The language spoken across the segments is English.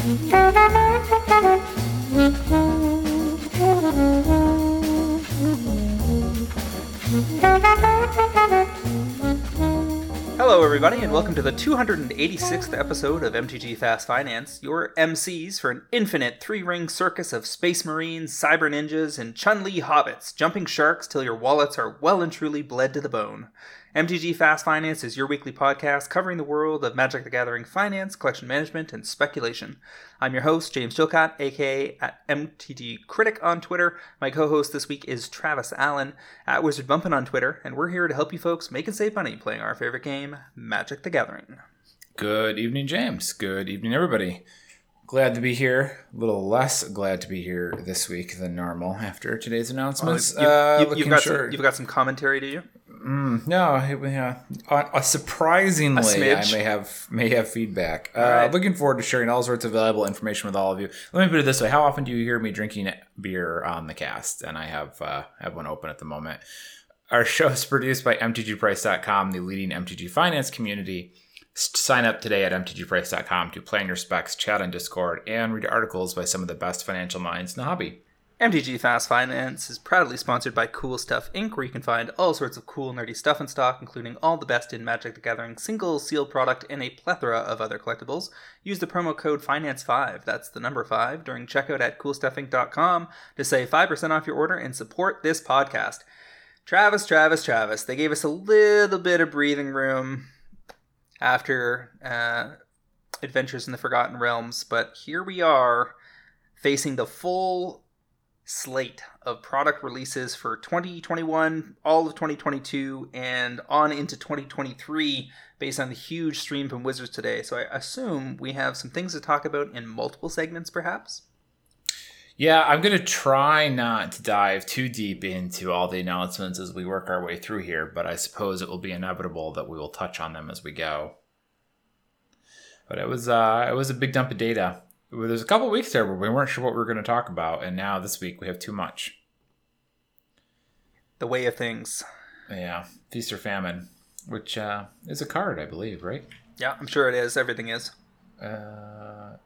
Hello, everybody, and welcome to the 286th episode of MTG Fast Finance, your MCs for an infinite three ring circus of space marines, cyber ninjas, and Chun Li hobbits, jumping sharks till your wallets are well and truly bled to the bone. MTG Fast Finance is your weekly podcast covering the world of Magic the Gathering finance, collection management, and speculation. I'm your host, James Chilcott, aka at MTG Critic on Twitter. My co host this week is Travis Allen at Wizard Bumpin' on Twitter, and we're here to help you folks make and save money playing our favorite game, Magic the Gathering. Good evening, James. Good evening, everybody. Glad to be here. A little less glad to be here this week than normal after today's announcements. Oh, you, uh, you, have got some, you've got some commentary, do you? Mm, no, yeah. Uh, surprisingly, A I may have may have feedback. Uh, right. Looking forward to sharing all sorts of valuable information with all of you. Let me put it this way: How often do you hear me drinking beer on the cast? And I have uh, have one open at the moment. Our show is produced by MTGPrice.com, the leading MTG finance community. Sign up today at MTGPrice.com to plan your specs, chat on Discord, and read articles by some of the best financial minds in the hobby. MTG Fast Finance is proudly sponsored by Cool Stuff Inc., where you can find all sorts of cool, nerdy stuff in stock, including all the best in Magic the Gathering single sealed product and a plethora of other collectibles. Use the promo code FINANCE5, that's the number 5, during checkout at coolstuffinc.com to save 5% off your order and support this podcast. Travis, Travis, Travis, they gave us a little bit of breathing room after uh, Adventures in the Forgotten Realms, but here we are facing the full slate of product releases for 2021, all of 2022, and on into 2023 based on the huge stream from Wizards today. So I assume we have some things to talk about in multiple segments, perhaps? Yeah, I'm going to try not to dive too deep into all the announcements as we work our way through here, but I suppose it will be inevitable that we will touch on them as we go. But it was uh, it was a big dump of data. There's a couple weeks there where we weren't sure what we were going to talk about, and now this week we have too much. The way of things. Yeah, feast or famine, which uh, is a card, I believe, right? Yeah, I'm sure it is. Everything is. Uh,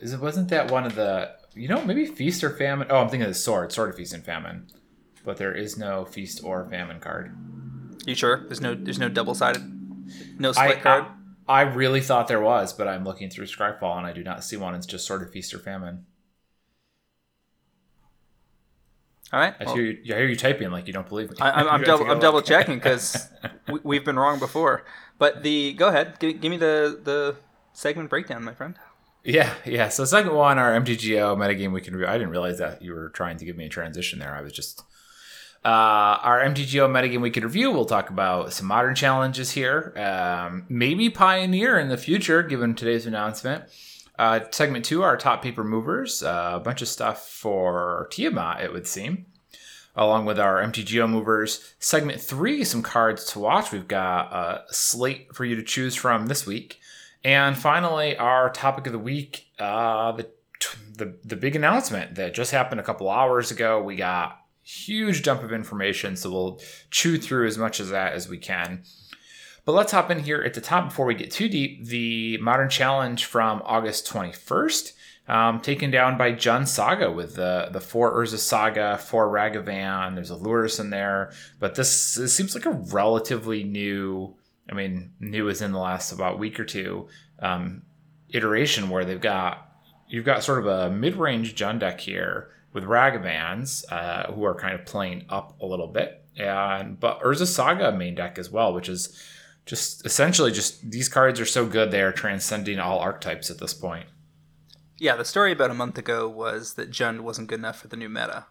is it wasn't that one of the you know maybe feast or famine? Oh, I'm thinking of the sword, sword of feast and famine, but there is no feast or famine card. You sure? There's no there's no double sided, no I, split card. I I really thought there was, but I'm looking through Scryfall and I do not see one. It's just sort of feast or famine. All right. I well, hear you, I hear you typing like you don't believe me. I, I'm, I'm You have to double I'm double checking because we, we've been wrong before. But the go ahead, give, give me the the segment breakdown, my friend. Yeah, yeah. So second one, our MTGO metagame we can review. I didn't realize that you were trying to give me a transition there. I was just uh, our MTGO metagame we could review. We'll talk about some modern challenges here, um, maybe Pioneer in the future, given today's announcement. Uh, segment two, our top paper movers, uh, a bunch of stuff for Tiamat, it would seem, along with our MTGO movers. Segment three, some cards to watch. We've got a slate for you to choose from this week. And finally, our topic of the week, uh, the, the the big announcement that just happened a couple hours ago. We got huge dump of information, so we'll chew through as much of that as we can. But let's hop in here at the top before we get too deep. The Modern Challenge from August 21st, um, taken down by Jund Saga with the the four Urza Saga, four Ragavan. There's a Lurrus in there, but this, this seems like a relatively new. I mean, new is in the last about week or two um, iteration where they've got you've got sort of a mid-range Jund deck here with Ragavans uh, who are kind of playing up a little bit, and but Urza Saga main deck as well, which is just essentially just these cards are so good they are transcending all archetypes at this point. Yeah, the story about a month ago was that Jund wasn't good enough for the new meta.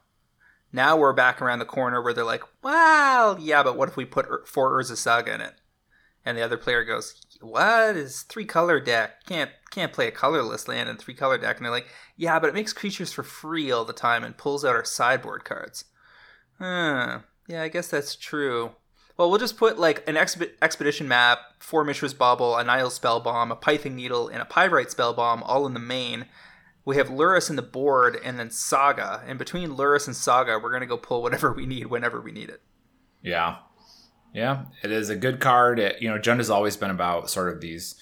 Now we're back around the corner where they're like, well, yeah, but what if we put Ur- four Urza Saga in it? And the other player goes, what is three color deck? Can't can't play a colorless land in three color deck. And they're like, yeah, but it makes creatures for free all the time and pulls out our sideboard cards. Huh. Yeah, I guess that's true. Well, we'll just put like an exp- expedition map, four Mishra's Bauble, a Nihil Spellbomb, a Pithing Needle, and a Pyrite Spellbomb all in the main. We have Lurrus in the board and then Saga. And between Lurrus and Saga, we're to go pull whatever we need whenever we need it. Yeah. Yeah, it is a good card. It, you know, Jund has always been about sort of these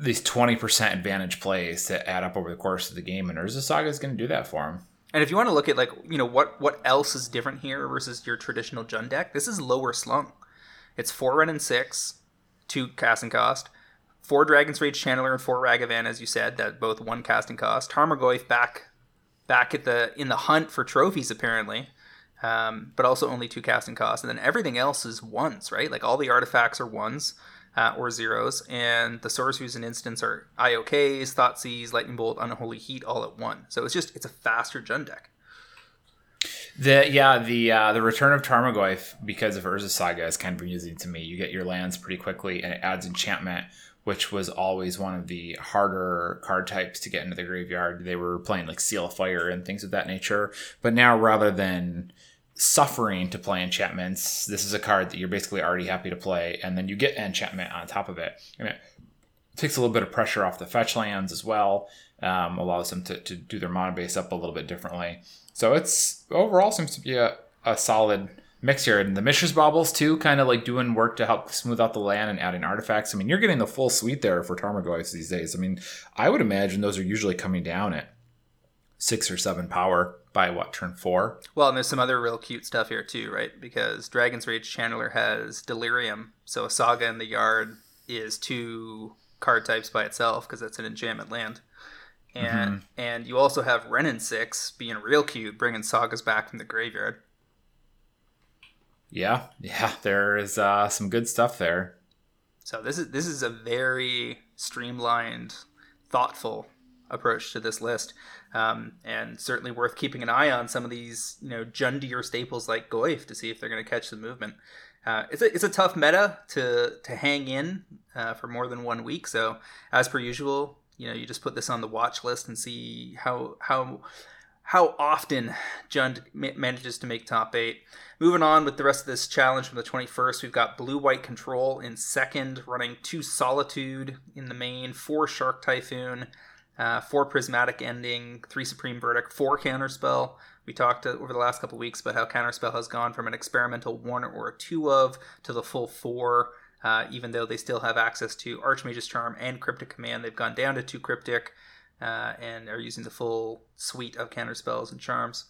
these 20% advantage plays to add up over the course of the game, and Urza Saga is going to do that for him. And if you want to look at like you know what what else is different here versus your traditional Jund deck, this is lower slung. It's four red and six, two casting cost, four Dragon's Rage Channeler and four Ragavan, as you said, that both one casting cost. Tarmogoyf back back at the in the hunt for trophies apparently, um, but also only two casting costs, and then everything else is ones, right? Like all the artifacts are ones. Uh, or zeros, and the sorceries and instants are IOKs, Thoughtseize, Lightning Bolt, Unholy Heat all at one. So it's just it's a faster Jund deck. The yeah the uh, the return of Tarmogoyf because of Urza Saga is kind of amusing to me. You get your lands pretty quickly, and it adds enchantment, which was always one of the harder card types to get into the graveyard. They were playing like Seal of Fire and things of that nature, but now rather than suffering to play enchantments. This is a card that you're basically already happy to play, and then you get enchantment on top of it. And it takes a little bit of pressure off the fetch lands as well, um, allows them to, to do their mana base up a little bit differently. So it's overall seems to be a, a solid mix here. And the Mishra's Baubles too, kind of like doing work to help smooth out the land and adding artifacts. I mean, you're getting the full suite there for Tarmogoyfs these days. I mean, I would imagine those are usually coming down at six or seven power by what turn four. Well, and there's some other real cute stuff here too, right? Because Dragon's Rage Channeler has Delirium, so a Saga in the Yard is two card types by itself because that's an enchantment land. And mm-hmm. and you also have Wrenn and Six being real cute, bringing sagas back from the graveyard. Yeah, yeah, there is uh, some good stuff there. So this is this is a very streamlined, thoughtful approach to this list um, and certainly worth keeping an eye on some of these you know Jundier staples like Goyf to see if they're going to catch the movement. Uh, it's a it's a tough meta to to hang in uh, for more than one week. So as per usual, you know you just put this on the watch list and see how how how often Jund manages to make top eight. Moving on with the rest of this challenge from the 21st, we've got Blue White Control in second, running two Solitude in the main, four Shark Typhoon, uh, four prismatic ending, three supreme verdict, four counterspell. We talked uh, over the last couple weeks about how counterspell has gone from an experimental one or a two of to the full four. Uh, even though they still have access to Archmage's Charm and Cryptic Command, they've gone down to two Cryptic uh, and are using the full suite of counterspells and charms.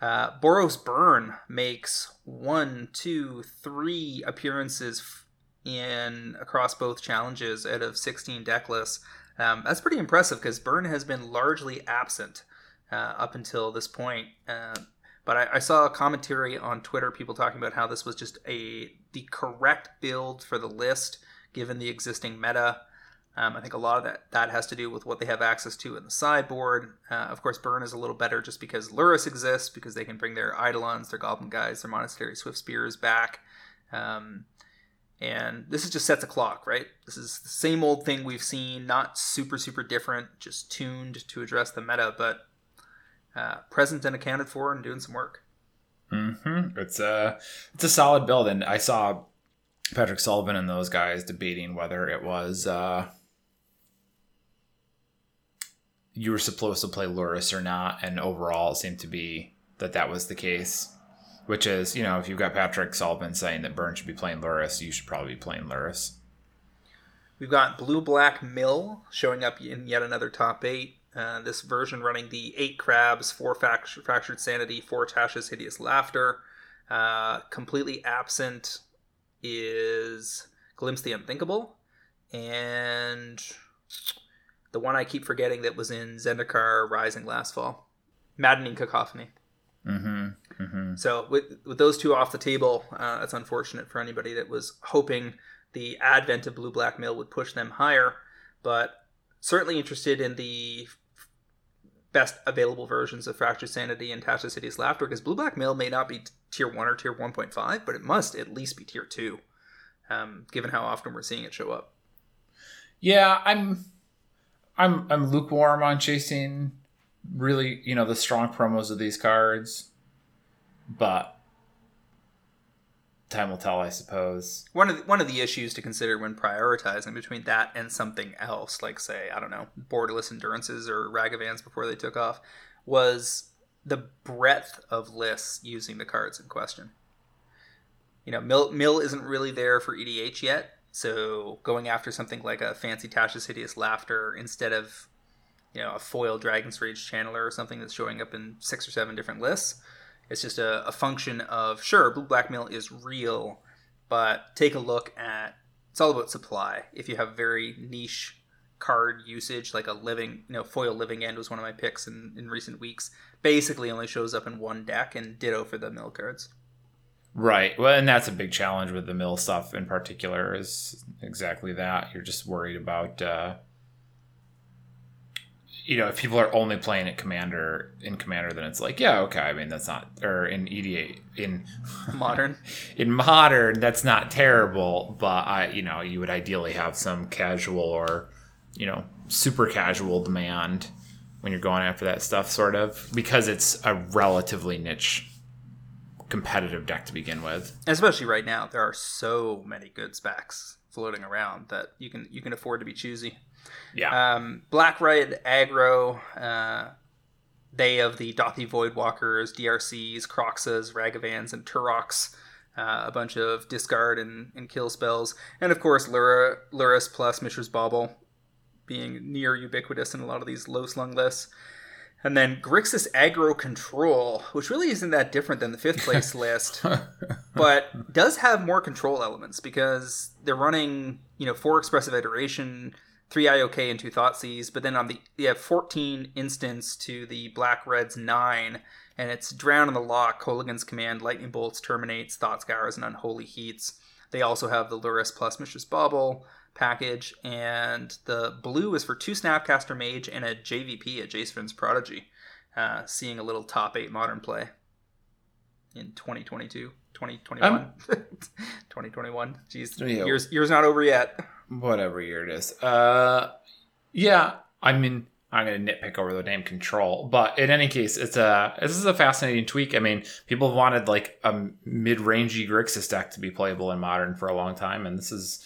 Uh, Boros Burn makes one, two, three appearances in across both challenges out of 16 deck lists. Um, that's pretty impressive because Burn has been largely absent uh, up until this point. Uh, but I, I, saw a commentary on Twitter, people talking about how this was just a the correct build for the list given the existing meta. Um, I think a lot of that that has to do with what they have access to in the sideboard. Uh, of course, Burn is a little better just because Lurrus exists because they can bring their Eidolons, their Goblin Guides, their Monastery Swiftspears back. Um, and this is just sets a clock, right? This is the same old thing we've seen, not super, super different, just tuned to address the meta, but uh, present and accounted for and doing some work. Mm-hmm. It's a it's a solid build, and I saw Patrick Sullivan and those guys debating whether it was uh, you were supposed to play Lurrus or not, and overall it seemed to be that that was the case which is, you know, if you've got Patrick Sullivan saying that Burn should be playing Lurrus, you should probably be playing Lurrus. We've got Blue Black Mill showing up in yet another top eight. Uh, this version running the eight crabs, four fact- fractured sanity, four Tasha's hideous laughter. Uh, completely absent is Glimpse the Unthinkable, and the one I keep forgetting that was in Zendikar Rising last fall, Maddening Cacophony. Mm-hmm. Mm-hmm. So with with those two off the table, uh, that's unfortunate for anybody that was hoping the advent of Blue Black Mill would push them higher. But certainly interested in the best available versions of Fractured Sanity and Tasha's Hideous Laughter because Blue Black Mill may not be tier one or tier one point five, but it must at least be tier two, um, given how often we're seeing it show up. Yeah, I'm I'm I'm lukewarm on chasing really, you know, the strong promos of these cards, but time will tell, I suppose. One of the, one of the issues to consider when prioritizing between that and something else, like say, I don't know, borderless endurances or Ragavans before they took off, was the breadth of lists using the cards in question. You know, Mill Mill isn't really there for EDH yet, So going after something like a fancy Tasha's Hideous Laughter instead of you know a foil Dragon's Rage Channeler or something that's showing up in six or seven different lists. It's just a, a function of sure, blue black mill is real, but take a look at it's all about supply. If you have very niche card usage, like a living, you know, foil living end was one of my picks in, in recent weeks. Basically, only shows up in one deck, and ditto for the mill cards. Right. Well, and that's a big challenge with the mill stuff in particular. Is exactly that. You're just worried about. Uh, you know, if people are only playing at commander in commander, then it's like, yeah, okay. I mean, that's not, or in EDA in modern, in modern, that's not terrible. But I, you know, you would ideally have some casual or, you know, super casual demand when you're going after that stuff, sort of, because it's a relatively niche competitive deck to begin with. Especially right now, there are so many good specs floating around that you can you can afford to be choosy. Yeah. Um, Black Red aggro. Uh, they of the Dauthi Voidwalkers, DRCs, Kroxas, Ragavans, and Turoks. Uh, a bunch of discard and, and kill spells. And of course, Lura, Lurrus plus Mishra's Bauble being near ubiquitous in a lot of these low slung lists. And then Grixis Aggro Control, which really isn't that different than the fifth place list, but does have more control elements because they're running, you know, four expressive iteration, three IOK and two Thoughtseize, but then on the you have 14 instance to the Black Red's nine, and it's Drown in the Loch, Kolaghan's Command, Lightning Bolts, Terminates, Thought Scours, and Unholy Heats. They also have the Lurrus plus Mishra's Bauble package, and the blue is for two Snapcaster Mage and a JVP, a Jace Prodigy. Uh, seeing a little top eight modern play in 2022, 2021, um, 2021. Jeez, years years not over yet whatever year it is. Uh, yeah, I mean, I'm going to nitpick over the name Control, but in any case, it's a this is a fascinating tweak. I mean, people have wanted like a mid-rangey Grixis deck to be playable in Modern for a long time, and this is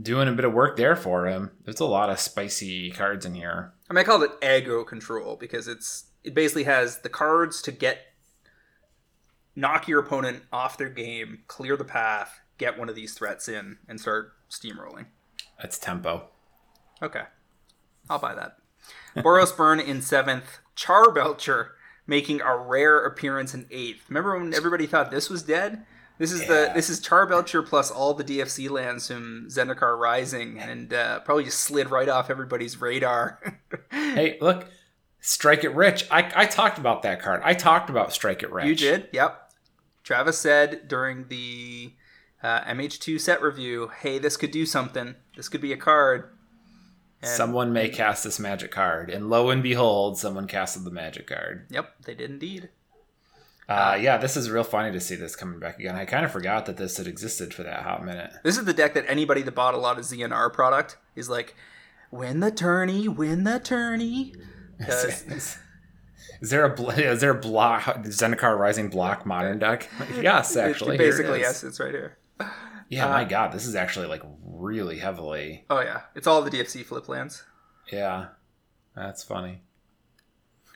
doing a bit of work there for him. There's a lot of spicy cards in here. I mean, I called it aggro control because it's it basically has the cards to get knock your opponent off their game, clear the path, get one of these threats in, and start steamrolling. That's tempo. Okay. I'll buy that. Boros Burn in seventh. Charbelcher making a rare appearance in eighth. Remember when everybody thought this was dead? This is yeah. the this is Charbelcher plus all the DFC lands from Zendikar Rising, and uh, probably just slid right off everybody's radar. hey, look, Strike It Rich. I, I talked about that card. I talked about Strike It Rich. You did. Yep. Travis said during the uh, MH2 set review, hey, this could do something. This could be a card. And, someone may cast this magic card, and lo and behold, someone casted the magic card. Yep, they did indeed. Uh, yeah, this is real funny to see this coming back again. I kind of forgot that this had existed for that hot minute. This is the deck that anybody that bought a lot of ZNR product is like, win the tourney, win the tourney. Is, there a is there a block Zendikar Rising block modern deck? Yes, actually. Basically, yes, it's right here. Yeah, uh, my god, this is actually like really heavily. Oh yeah, it's all the DFC flip lands. Yeah, that's funny.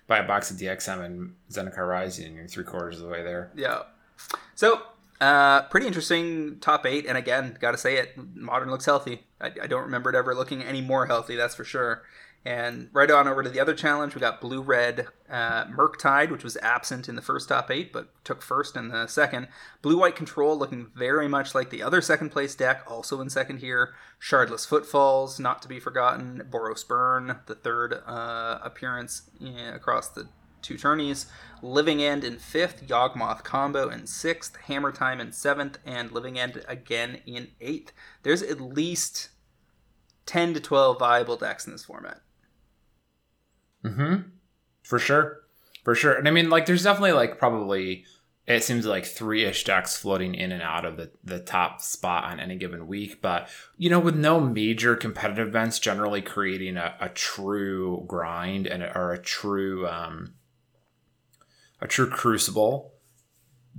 Buy a box of DXM and Zendikar Rising, and you're three quarters of the way there. Yeah. So, uh, pretty interesting top eight, and again, got to say it, Modern looks healthy. I, I don't remember it ever looking any more healthy. That's for sure. And right on over to the other challenge, we got Blue Red uh, Murktide, which was absent in the first top eight, but took first in the second. Blue White Control looking very much like the other second place deck, also in second here. Shardless Footfalls, not to be forgotten. Boros Burn, the third uh, appearance in, across the two tourneys. Living End in fifth, Yawgmoth Combo in sixth, Hammer Time in seventh, and Living End again in eighth. There's at least 10 to 12 viable decks in this format. Mm-hmm. For sure. For sure. And I mean, like, there's definitely, like, probably, it seems like three ish decks floating in and out of the, the top spot on any given week. But, you know, with no major competitive events generally creating a, a true grind and or a true, um, a true crucible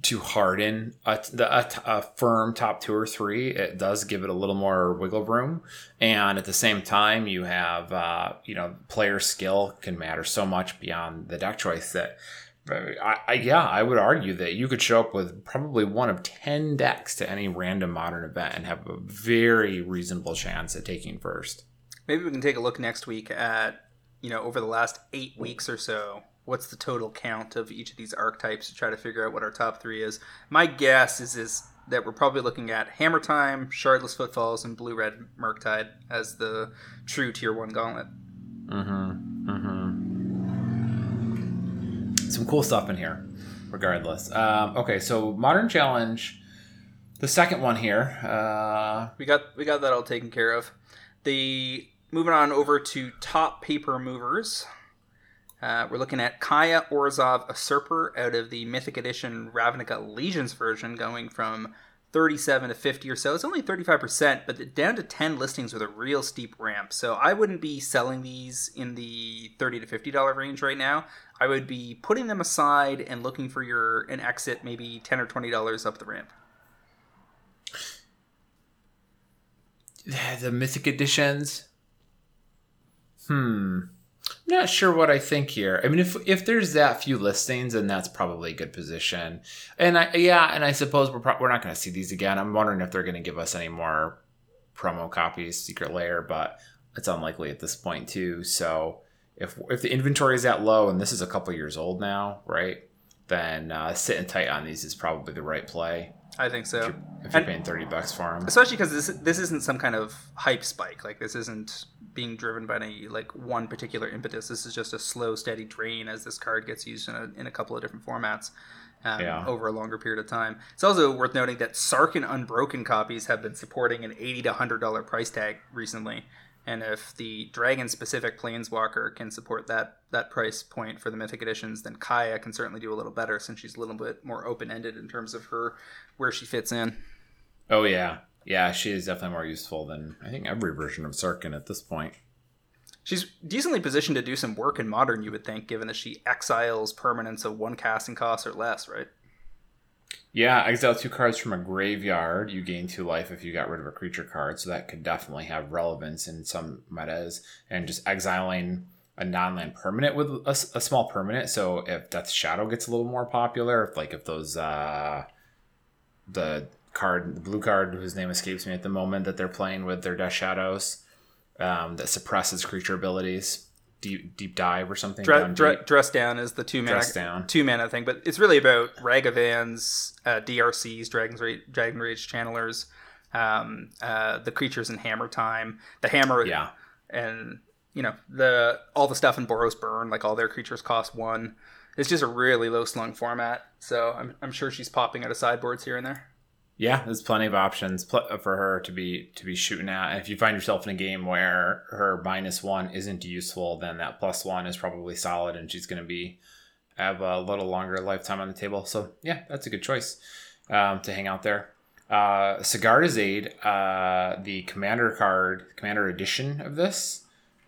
to harden a, a, a, firm top two or three, it does give it a little more wiggle room. And at the same time, you have, uh, you know, player skill can matter so much beyond the deck choice that I, I, yeah, I would argue that you could show up with probably one of 10 decks to any random modern event and have a very reasonable chance at taking first. Maybe we can take a look next week at, you know, over the last eight weeks or so, what's the total count of each of these archetypes to try to figure out what our top three is. My guess is, is that we're probably looking at Hammer Time, Shardless Footfalls, and Blue Red Murktide as the true tier one gauntlet. Mm-hmm. Mm-hmm some cool stuff in here, regardless. Um, okay, so modern challenge, the second one here. Uh, we got we got that all taken care of. The moving on over to top paper movers. Uh, we're looking at Kaya Orzhov Usurper out of the Mythic Edition Ravnica Legions version, going from 37 to 50 or so. It's only 35%, but down to 10 listings with a real steep ramp. So I wouldn't be selling these in the 30 to $50 range right now. I would be putting them aside and looking for your an exit maybe 10 or $20 up the ramp. The Mythic Editions. Hmm not sure what I think here. I mean, if if there's that few listings, then that's probably a good position. And I yeah, and I suppose we're pro- we're not going to see these again. I'm wondering if they're going to give us any more promo copies, Secret Lair, but it's unlikely at this point too. So if if the inventory is that low, and this is a couple years old now, right? Then uh, sitting tight on these is probably the right play. I think so. If you're, if you're paying thirty bucks for them, especially because this this isn't some kind of hype spike. Like this isn't being driven by any like one particular impetus. This is just a slow, steady drain as this card gets used in a, in a couple of different formats. Um, yeah. over a longer period of time. It's also worth noting that Sarkhan Unbroken copies have been supporting an eighty to hundred dollar price tag recently, and if the Dragon specific Planeswalker can support that that price point for the Mythic editions, then Kaya can certainly do a little better since she's a little bit more open ended in terms of her where she fits in. Oh yeah, yeah, she is definitely more useful than I think every version of Sarkhan at this point. She's decently positioned to do some work in modern, you would think, given that she exiles permanents of one casting cost or less, right? Yeah, exile two cards from a graveyard. You gain two life if you got rid of a creature card, so that could definitely have relevance in some metas. And just exiling a non-land permanent with a, a small permanent. So if Death Shadow gets a little more popular, like if those uh, the card, the blue card whose name escapes me at the moment that they're playing with their Death Shadows um, that suppresses creature abilities. Deep, deep dive or something. Dre- down dre- dress down is the two mana down. two mana thing, but it's really about Ragavans, uh, DRCs, Dragon's Ra- Dragon Rage channelers, um, uh, the creatures in Hammer Time, the Hammer, yeah, and you know the all the stuff in Boros Burn, like all their creatures cost one. It's just a really low slung format, so I'm I'm sure she's popping out of sideboards here and there yeah, there's plenty of options pl- for her to be to be shooting at. If you find yourself in a game where her minus one isn't useful, then that plus one is probably solid, and she's going to be have a little longer lifetime on the table. So yeah, that's a good choice um, to hang out there. Uh, Sigarda's Aid, uh, the commander card, commander edition of this.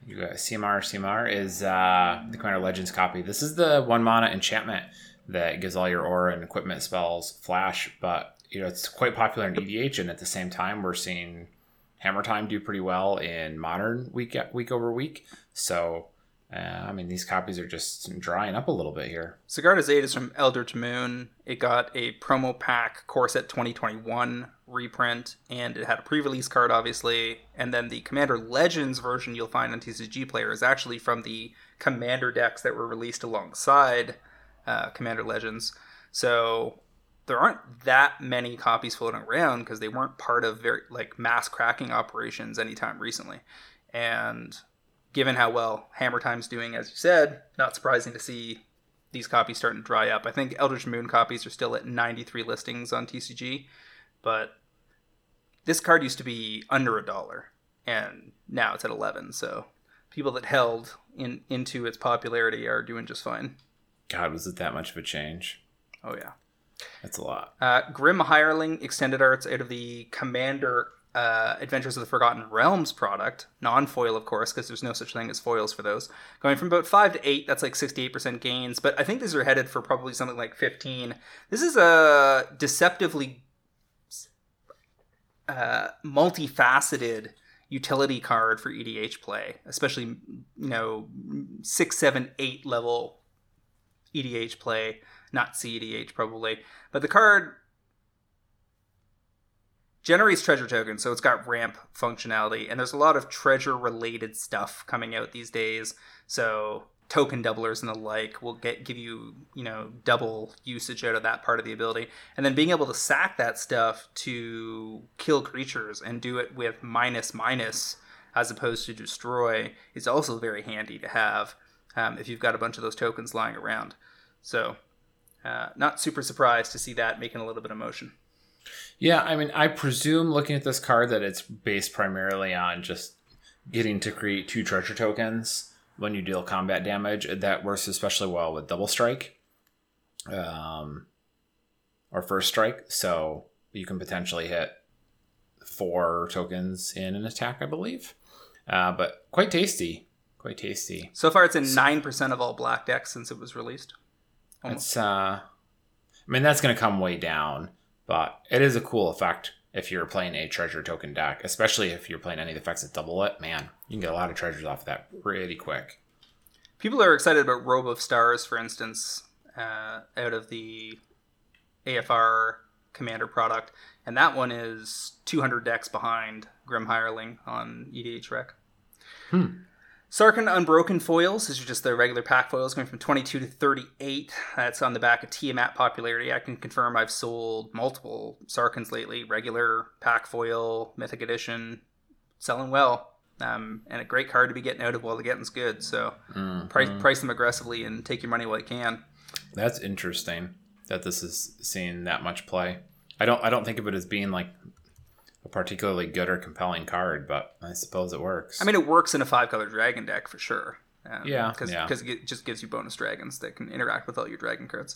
You got CMR, CMR is uh, the Commander Legends copy. This is the one mana enchantment that gives all your aura and equipment spells flash, but you know it's quite popular in EDH, and at the same time we're seeing Hammer Time do pretty well in Modern week week over week. So uh, I mean, these copies are just drying up a little bit here. Sigarda's Aid is from Eldritch Moon. It got a promo pack Core Set 2021 reprint, and it had a pre-release card, obviously. And then the Commander Legends version you'll find on TCG Player is actually from the Commander decks that were released alongside uh, Commander Legends. So there aren't that many copies floating around because they weren't part of very like mass cracking operations anytime recently. And given how well Hammer Time's doing, as you said, not surprising to see these copies starting to dry up. I think Eldritch Moon copies are still at 93 listings on TCG, but this card used to be under a dollar, and now it's at 11. So people that held in into its popularity are doing just fine. God, was it that much of a change? Oh yeah. That's a lot. Uh, Grim Hireling extended arts out of the Commander uh, Adventures of the Forgotten Realms product, non foil, of course, because there's no such thing as foils for those. Going from about 5 to 8, that's like 68% gains, but I think these are headed for probably something like 15. This is a deceptively uh, multifaceted utility card for EDH play, especially, you know, 6, 7, 8 level EDH play, not CEDH probably. But the card generates treasure tokens, so it's got ramp functionality, and there's a lot of treasure related stuff coming out these days. So token doublers and the like will get give you you know double usage out of that part of the ability and then being able to sack that stuff to kill creatures and do it with minus minus as opposed to destroy is also very handy to have um, if you've got a bunch of those tokens lying around so uh, not super surprised to see that making a little bit of motion Yeah, I mean, I presume looking at this card that it's based primarily on just getting to create two treasure tokens when you deal combat damage. That works especially well with double strike, um, or first strike. So you can potentially hit four tokens in an attack, I believe. Uh, but quite tasty, quite tasty. so far it's in 9% of all black decks since it was released. It's uh, I mean that's going to come way down, but it is a cool effect if you're playing a treasure token deck, especially if you're playing any of the effects that double it. Man, you can get a lot of treasures off of that pretty quick. People are excited about Robe of Stars, for instance, uh, out of the AFR Commander product, and that one is 200 decks behind Grim Hireling on EDH Rec. Hmm. Sarkhan Unbroken foils. These are just the regular pack foils going from 22 to 38. That's on the back of Tiamat popularity. I can confirm I've sold multiple Sarkhans lately. Regular pack foil, Mythic Edition, selling well. Um, and a great card to be getting out of while the getting's good. So Mm, price price them aggressively and take your money while you can. That's interesting that this is seeing that much play. I don't I don't think of it as being like a particularly good or compelling card, but I suppose it works. I mean, it works in a five color dragon deck for sure. Um, Yeah, because yeah. it just gives you bonus dragons that can interact with all your dragon cards.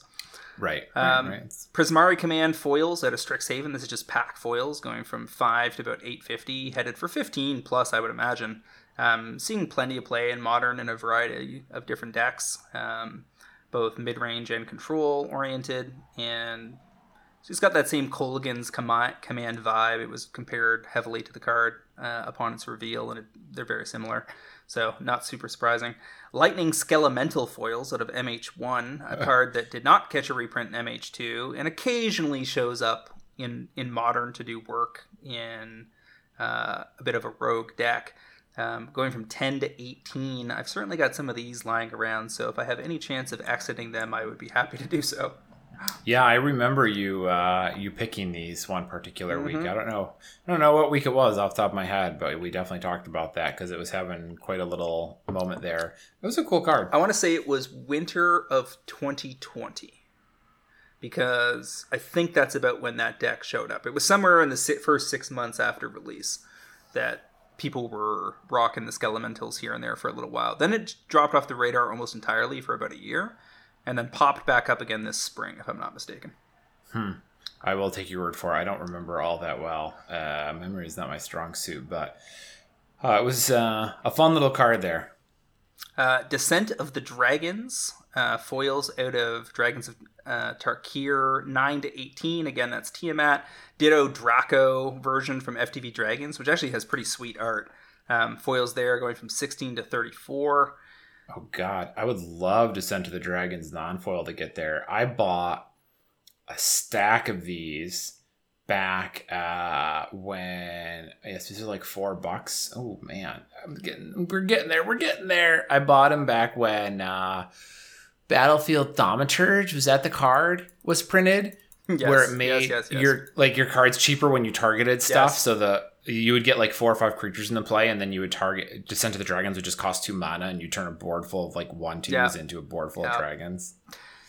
right, Um, right, right. Prismari Command foils out of Strixhaven. This is just pack foils going from five to about eight fifty, headed for fifteen plus, I would imagine. Um, seeing plenty of play in modern in a variety of different decks, um, both mid range and control oriented, and it's got that same Kolaghan's command command vibe. It was compared heavily to the card uh, upon its reveal, and it, they're very similar. So not super surprising. Lightning Skelemental foils out of MH1, a card that did not catch a reprint in MH2, and occasionally shows up in in modern to do work in uh, a bit of a rogue deck. Um, going from 10 to 18, I've certainly got some of these lying around, so if I have any chance of exiting them, I would be happy to do so. Yeah, I remember you uh, you picking these one particular week. Mhm. I don't know, I don't know what week it was off the top of my head, but we definitely talked about that because it was having quite a little moment there. It was a cool card. I want to say it was winter of 2020 because I think that's about when that deck showed up. It was somewhere in the first six months after release that people were rocking the Skelementals here and there for a little while. Then it dropped off the radar almost entirely for about a year and then popped back up again this spring, if I'm not mistaken. Hmm. I will take your word for it. I don't remember all that well. Uh, memory is not my strong suit, but uh, it was uh, a fun little card there. Uh, Descent of the Dragons, uh, foils out of Dragons of uh, Tarkir 9 to 18. Again, that's Tiamat. Ditto Draco version from FTV Dragons, which actually has pretty sweet art. Um, foils there going from 16 to 34. Oh God, I would love to send to the Dragons non-foil to get there. I bought a stack of these back uh when yes these are like four bucks. Oh man. I'm getting we're getting there. We're getting there. I bought them back when uh battlefield thaumaturge was that the card was printed? Yes, where it made yes, yes, your like your cards cheaper when you targeted stuff. So the you would get like four or five creatures in the play, and then you would target Descent to the Dragons would just cost two mana, and you turn a board full of like one twos Yeah. into a board full Yeah. of dragons.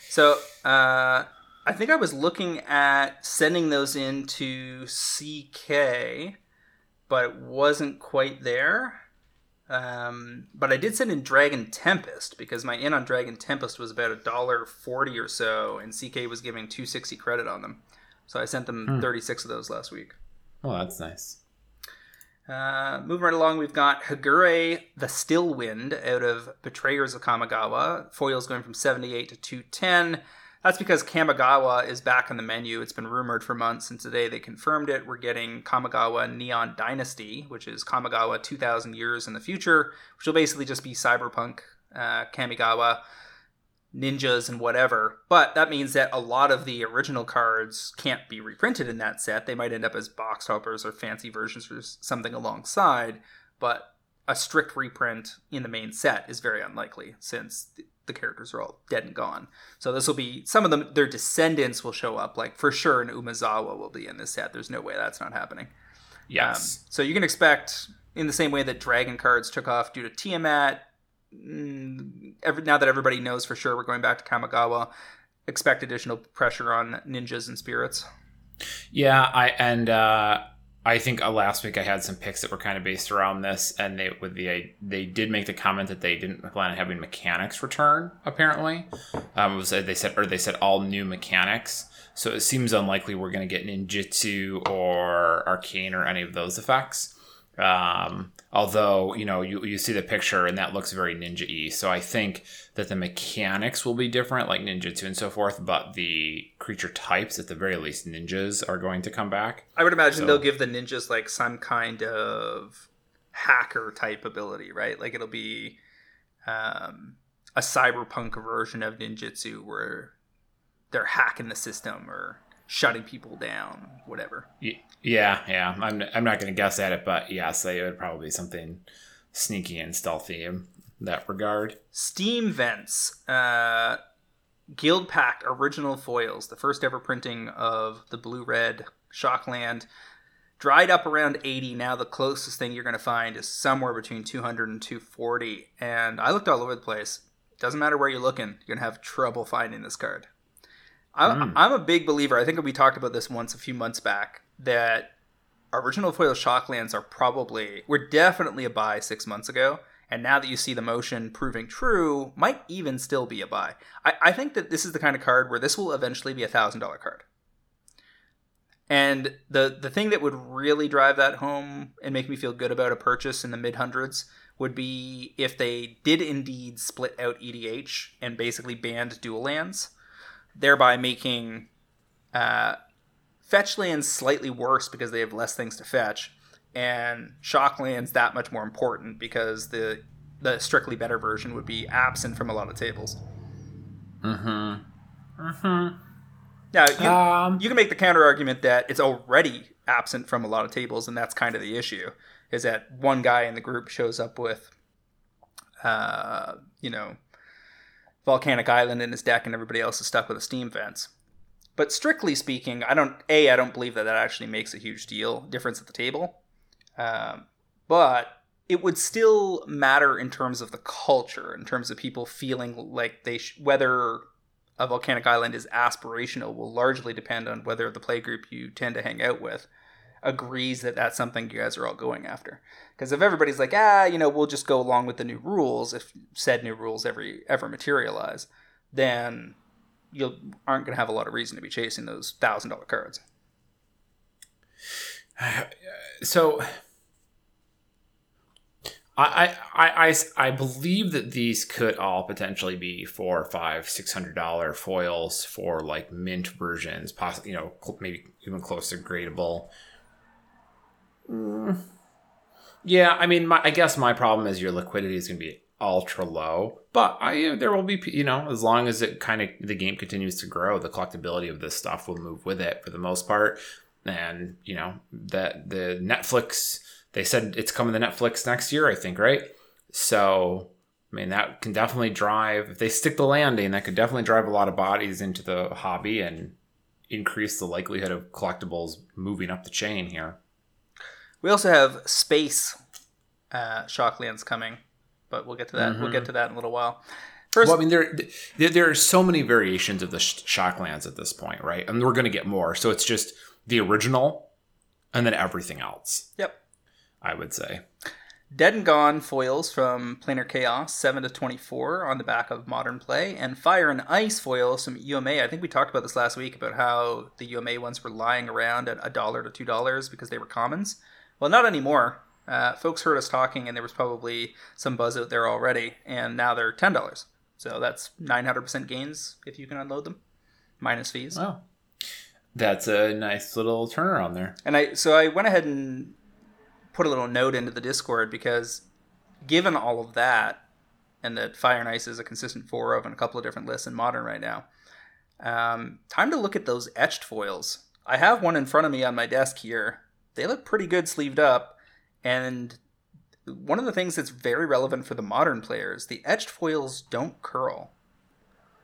So uh, I think I was looking at sending those into CK, but it wasn't quite there. Um, but I did send in Dragon Tempest because my in on Dragon Tempest was about a dollar forty or so, and CK was giving two sixty credit on them. So I sent them Hmm. thirty six of those last week. Oh, that's nice. Uh, moving right along, we've got Higure the Still Wind out of Betrayers of Kamigawa. Foils going from 78 to 210. That's because Kamigawa is back on the menu. It's been rumored for months, and today they confirmed it. We're getting Kamigawa Neon Dynasty, which is Kamigawa 2,000 years in the future, which will basically just be cyberpunk uh, Kamigawa. Ninjas and whatever. But that means that a lot of the original cards can't be reprinted in that set. They might end up as box toppers or fancy versions or something alongside. But a strict reprint in the main set is very unlikely since the characters are all dead and gone. So this will be some of them. Their descendants will show up. Like for sure, an Umezawa will be in this set. There's no way that's not happening. Yes. Um, so you can expect, in the same way that dragon cards took off due to Tiamat, every, now that everybody knows for sure we're going back to Kamigawa, expect additional pressure on ninjas and spirits. Yeah, I and uh, I think uh, last week I had some picks that were kind of based around this, and they with the they did make the comment that they didn't plan on having mechanics return. Apparently, um, was they said or they said all new mechanics. So it seems unlikely we're going to get ninjutsu or arcane or any of those effects. Um, although you know you, you see the picture and that looks very ninja-y. So i think that the mechanics will be different like ninjutsu and so forth but the creature types at the very least ninjas are going to come back. I would imagine so, they'll give the ninjas like some kind of hacker type ability right? Like it'll be um, a cyberpunk version of ninjutsu where they're hacking the system or shutting people down, whatever. Yeah, yeah. I'm I'm not going to guess at it, but yes, it would probably be something sneaky and stealthy in that regard. Steam vents, uh, Guildpact original foils, the first ever printing of the blue red Shockland. Dried up around 80. Now the closest thing you're going to find is somewhere between 200 and 240. And I looked all over the place. Doesn't matter where you're looking, you're going to have trouble finding this card. I'm, mm. I'm a big believer. I think we talked about this once a few months back that original foil shocklands are probably we're definitely a buy six months ago and now that you see the motion proving true might even still be a buy i, I think that this is the kind of card where this will eventually be a thousand dollar card and the the thing that would really drive that home and make me feel good about a purchase in the mid hundreds would be if they did indeed split out edh and basically banned dual lands thereby making uh, fetch lands slightly worse because they have less things to fetch, and shock lands that much more important because the the strictly better version would be absent from a lot of tables. Mm-hmm. Mm-hmm. Now you, um, you can make the counter argument that it's already absent from a lot of tables, and that's kind of the issue. Is that one guy in the group shows up with, uh, you know, volcanic island in his deck, and everybody else is stuck with a steam vents. But strictly speaking, I don't a I don't believe that that actually makes a huge deal difference at the table. Um, but it would still matter in terms of the culture, in terms of people feeling like they sh- whether a volcanic island is aspirational will largely depend on whether the play group you tend to hang out with agrees that that's something you guys are all going after. Because if everybody's like, ah, you know, we'll just go along with the new rules, if said new rules ever ever materialize, then you aren't going to have a lot of reason to be chasing those thousand dollar cards. So. I, I, I, I believe that these could all potentially be four, five, six hundred dollar foils for like mint versions, possibly you know maybe even close to gradable Mm. Yeah, I mean, my, I guess my problem is your liquidity is going to be ultra low, but I there will be you know as long as it kind of the game continues to grow, the collectability of this stuff will move with it for the most part, and you know that the Netflix they said it's coming to Netflix next year, I think, right? So I mean, that can definitely drive, if they stick the landing, that could definitely drive a lot of bodies into the hobby and increase the likelihood of collectibles moving up the chain here. We also have space uh, shocklands coming, but we'll get to that. Mm-hmm. We'll get to that in a little while. First, well, I mean, there, there, there are so many variations of the sh- shocklands at this point, right? And we're going to get more. So it's just the original, and then everything else. Yep. I would say. Dead and Gone foils from Planar Chaos, 7 to 24 on the back of Modern Play, and Fire and Ice foils from UMA. I think we talked about this last week about how the UMA ones were lying around at a dollar to two dollars because they were commons. Well, not anymore. Uh, folks heard us talking, and there was probably some buzz out there already, and now they're ten dollars. So that's nine hundred percent gains if you can unload them, minus fees. Wow, that's a nice little turnaround there. And I so I went ahead and put a little note into the Discord because, given all of that, and that Fire and Ice is a consistent four of in a couple of different lists in Modern right now. Um, time to look at those etched foils. I have one in front of me on my desk here. They look pretty good sleeved up, and one of the things that's very relevant for the modern players, the etched foils don't curl.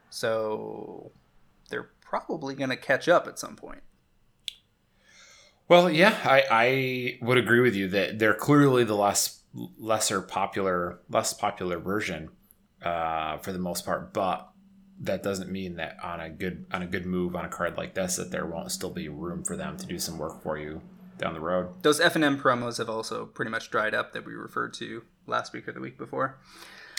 So they're probably going to catch up at some point. Well, yeah, I, I would agree with you that they're clearly the less lesser popular, less popular version uh, for the most part. But that doesn't mean that on a good on a good move on a card like this that there won't still be room for them to do some work for you down the road. Those FNM promos have also pretty much dried up that we referred to last week or the week before.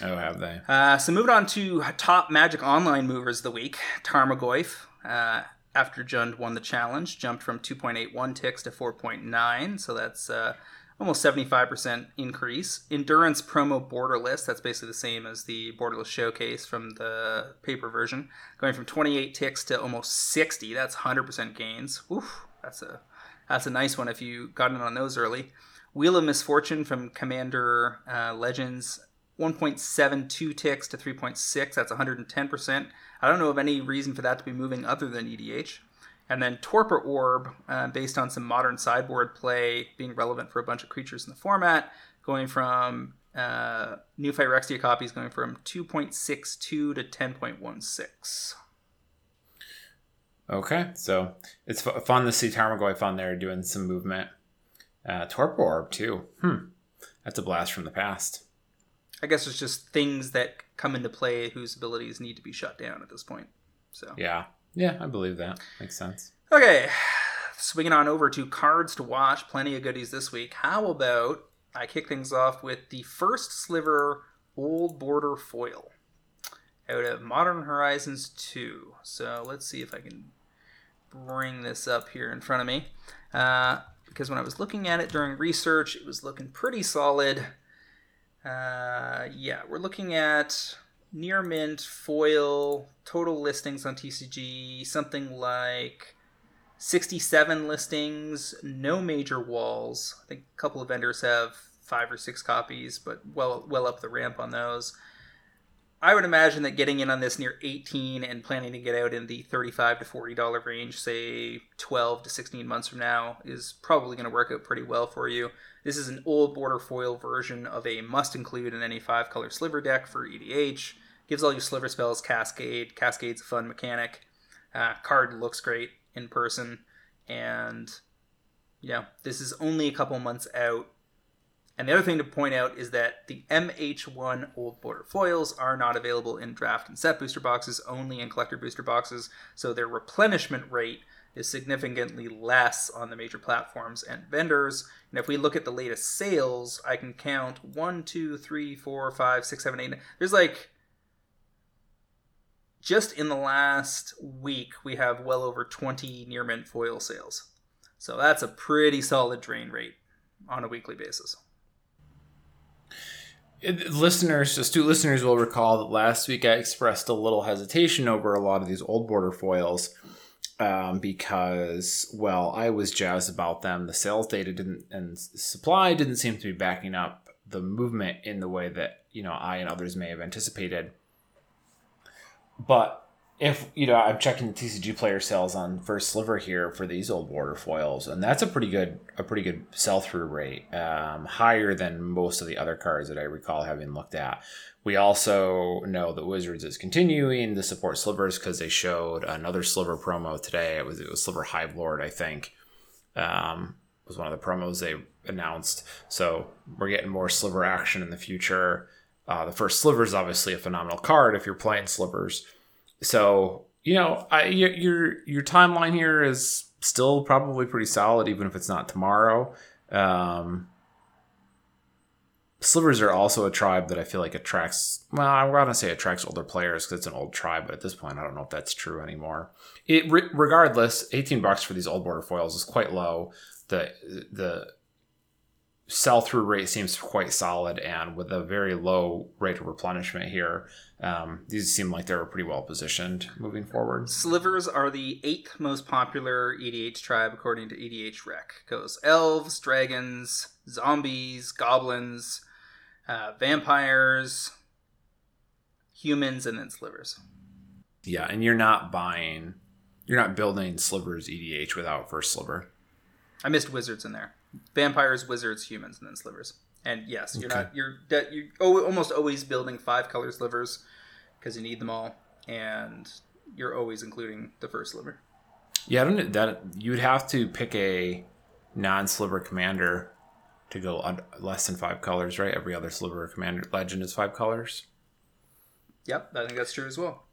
Oh, have they? Uh, so moving on to top Magic Online movers of the week, Tarmogoyf. Uh, after Jund won the challenge, jumped from 2.81 ticks to 4.9, so that's uh, almost 75% increase. Endurance promo borderless, that's basically the same as the borderless showcase from the paper version, going from 28 ticks to almost 60. That's 100% gains. Oof, that's a that's a nice one if you got in on those early. Wheel of Misfortune from Commander uh, Legends, 1.72 ticks to 3.6. That's 110%. I don't know of any reason for that to be moving other than EDH. And then Torpor Orb, uh, based on some modern sideboard play being relevant for a bunch of creatures in the format, going from uh, new Phyrexia copies going from 2.62 to 10.16. Okay, so it's fun to see Tarmogoyf on there doing some movement. Uh, Torpor Orb, too. Hmm. That's a blast from the past. I guess it's just things that come into play whose abilities need to be shut down at this point. So Yeah. Yeah, I believe that. Makes sense. Okay, swinging on over to cards to watch. Plenty of goodies this week. How about I kick things off with the first sliver old border foil out of Modern Horizons 2. So let's see if I can bring this up here in front of me. Uh, because when I was looking at it during research, it was looking pretty solid. Uh, yeah, we're looking at near mint foil total listings on TCG, something like 67 listings, no major walls. I think a couple of vendors have five or six copies, but well well up the ramp on those. I would imagine that getting in on this near 18 and planning to get out in the 35 to 40 dollar range, say 12 to 16 months from now, is probably going to work out pretty well for you. This is an old border foil version of a must include in any five color sliver deck for EDH. Gives all your sliver spells Cascade. Cascade's a fun mechanic. Uh, card looks great in person, and yeah, this is only a couple months out and the other thing to point out is that the MH1 Old Border foils are not available in draft and set booster boxes, only in collector booster boxes, so their replenishment rate is significantly less on the major platforms and vendors. And if we look at the latest sales, I can count one, two, three, four, five, six, seven, eight. There's like just in the last week, we have well over 20 near mint foil sales. So that's a pretty solid drain rate on a weekly basis listeners, astute listeners will recall that last week I expressed a little hesitation over a lot of these old border foils um, because, well, I was jazzed about them. The sales data didn't and supply didn't seem to be backing up the movement in the way that you know I and others may have anticipated. But if you know i'm checking the tcg player sales on first sliver here for these old border foils and that's a pretty good a pretty good sell-through rate um, higher than most of the other cards that i recall having looked at. We also know that wizards is continuing to support slivers because they showed another sliver promo today. It was it was sliver hive lord i think um, was one of the promos they announced. So we're getting more sliver action in the future. Uh, the first sliver is obviously a phenomenal card if you're playing slivers so you know, I, your, your your timeline here is still probably pretty solid, even if it's not tomorrow. Um, Slivers are also a tribe that I feel like attracts. Well, I'm gonna say attracts older players because it's an old tribe, but at this point, I don't know if that's true anymore. It regardless, 18 bucks for these old border foils is quite low. The the sell through rate seems quite solid, and with a very low rate of replenishment here, um, these seem like they're pretty well positioned moving forward. Slivers are the eighth most popular EDH tribe according to EDH Rec. Goes elves, dragons, zombies, goblins, uh, vampires, humans and then slivers. Yeah, and you're not buying, you're not building slivers EDH without first sliver. I missed wizards in there. Vampires, wizards, humans, and then slivers. And yes, you're Okay. not you're de- you're al- almost always building five color slivers because you need them all, and you're always including the first sliver. Yeah, I don't know that you would have to pick a non-sliver commander to go un- less than five colors, right? Every other sliver commander legend is five colors. Yep, I think that's true as well.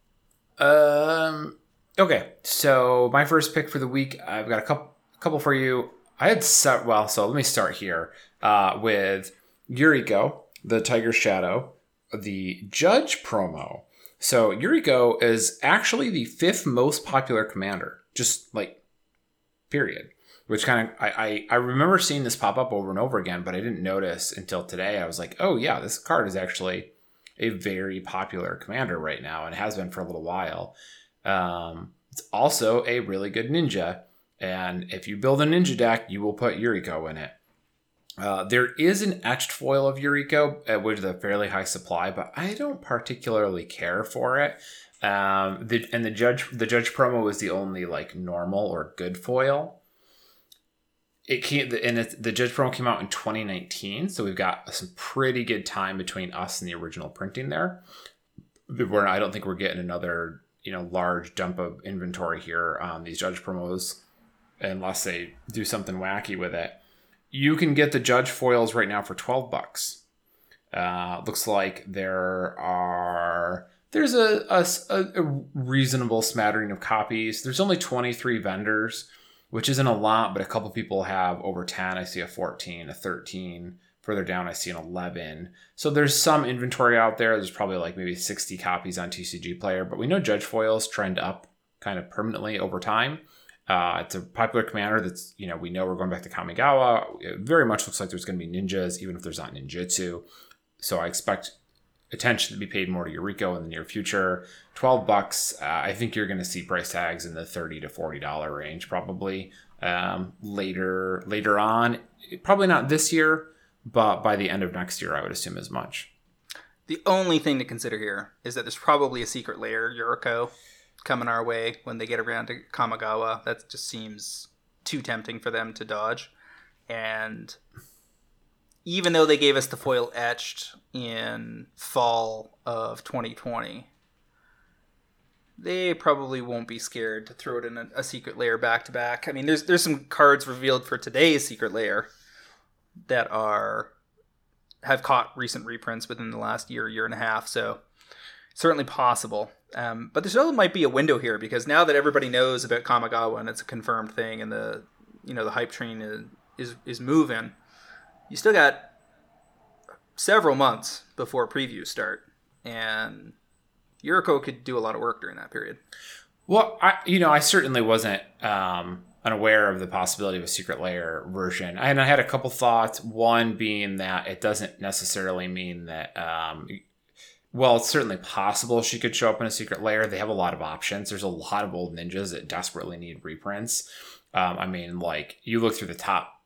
Um. Okay, so my first pick for the week, I've got a couple, couple for you. I had set well, so let me start here uh, with Yuriko, the Tiger Shadow, the Judge promo. So Yuriko is actually the fifth most popular commander, just like period. Which kind of I, I I remember seeing this pop up over and over again, but I didn't notice until today. I was like, oh yeah, this card is actually a very popular commander right now and has been for a little while. Um, it's also a really good ninja, and if you build a ninja deck, you will put Yuriko in it. Uh, there is an etched foil of Yuriko uh, with a fairly high supply, but I don't particularly care for it. Um, the, and the judge the judge promo was the only like normal or good foil. It came and the judge promo came out in 2019, so we've got some pretty good time between us and the original printing there. We're, I don't think we're getting another you know large dump of inventory here on these judge promos unless they do something wacky with it. You can get the judge foils right now for 12 bucks. Uh, looks like there are there's a, a, a reasonable smattering of copies. There's only 23 vendors, which isn't a lot, but a couple people have over 10. I see a 14, a 13. Further down, I see an 11. So there's some inventory out there. There's probably like maybe 60 copies on TCG Player, but we know Judge foils trend up kind of permanently over time. Uh, it's a popular commander that's, you know, we know we're going back to Kamigawa. It very much looks like there's going to be ninjas, even if there's not ninjutsu. So I expect attention to be paid more to Yuriko in the near future. 12 bucks. Uh, I think you're going to see price tags in the 30 to $40 range probably um, later later on. Probably not this year, but by the end of next year, I would assume as much. The only thing to consider here is that there's probably a Secret Lair Yuriko coming our way when they get around to Kamigawa. That just seems too tempting for them to dodge. And even though they gave us the foil etched in fall of 2020, they probably won't be scared to throw it in a, a Secret Lair back to back. I mean, there's there's some cards revealed for today's Secret Lair that are have caught recent reprints within the last year, year and a half. So certainly possible. Um, but there still might be a window here because now that everybody knows about Kamigawa and it's a confirmed thing, and the you know the hype train is is, is moving, you still got several months before previews start, and Yuriko could do a lot of work during that period. Well, I you know I certainly wasn't um, unaware of the possibility of a Secret Lair version, and I had a couple thoughts. One being that it doesn't necessarily mean that. Um, well, it's certainly possible she could show up in a Secret Lair. They have a lot of options. There's a lot of old ninjas that desperately need reprints. Um, I mean, like you look through the top,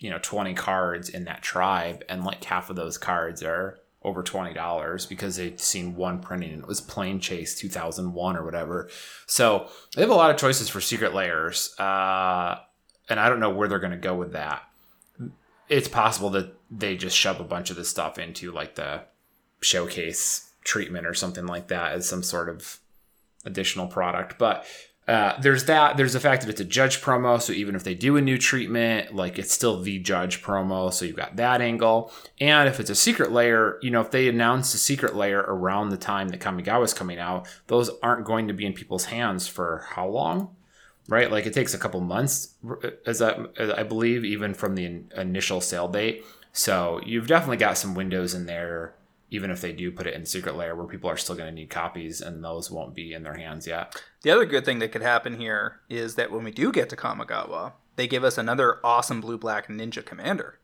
you know, 20 cards in that tribe, and like half of those cards are over twenty dollars because they've seen one printing and it was Plane Chase two thousand one or whatever. So they have a lot of choices for Secret Lairs, uh, and I don't know where they're going to go with that. It's possible that they just shove a bunch of this stuff into like the showcase treatment or something like that as some sort of additional product, but. Uh, there's that. There's the fact that it's a judge promo, so even if they do a new treatment, like it's still the judge promo, so you've got that angle. And if it's a Secret Lair, you know, if they announce a Secret Lair around the time that Kamigawa is coming out, those aren't going to be in people's hands for how long, right? Like it takes a couple months, as I, as I believe, even from the in- initial sale date. So you've definitely got some windows in there even if they do put it in Secret Lair where people are still going to need copies and those won't be in their hands yet. The other good thing that could happen here is that when we do get to Kamigawa, they give us another awesome blue black ninja commander.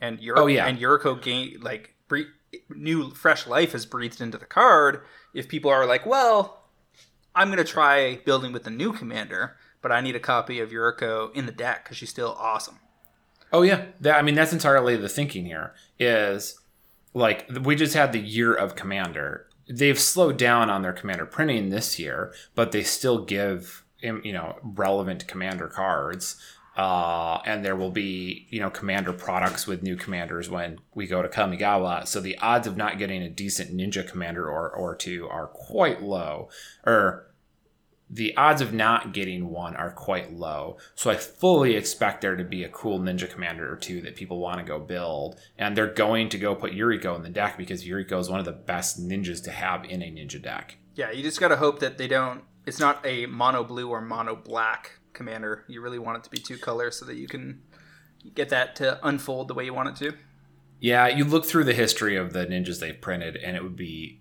And Yur- Oh, yeah. and Yuriko gain like bre- new fresh life is breathed into the card if people are like, "Well, I'm going to try building with the new commander, but I need a copy of Yuriko in the deck cuz she's still awesome." Oh yeah, that, I mean that's entirely the thinking here. Is like we just had the year of commander, they've slowed down on their commander printing this year, but they still give you know relevant commander cards. Uh, and there will be you know commander products with new commanders when we go to Kamigawa. So the odds of not getting a decent ninja commander or or two are quite low, or the odds of not getting one are quite low. So I fully expect there to be a cool ninja commander or two that people want to go build. And they're going to go put Yuriko in the deck because Yuriko is one of the best ninjas to have in a ninja deck. Yeah, you just got to hope that they don't. It's not a mono blue or mono black commander. You really want it to be two colors so that you can get that to unfold the way you want it to. Yeah, you look through the history of the ninjas they've printed, and it would be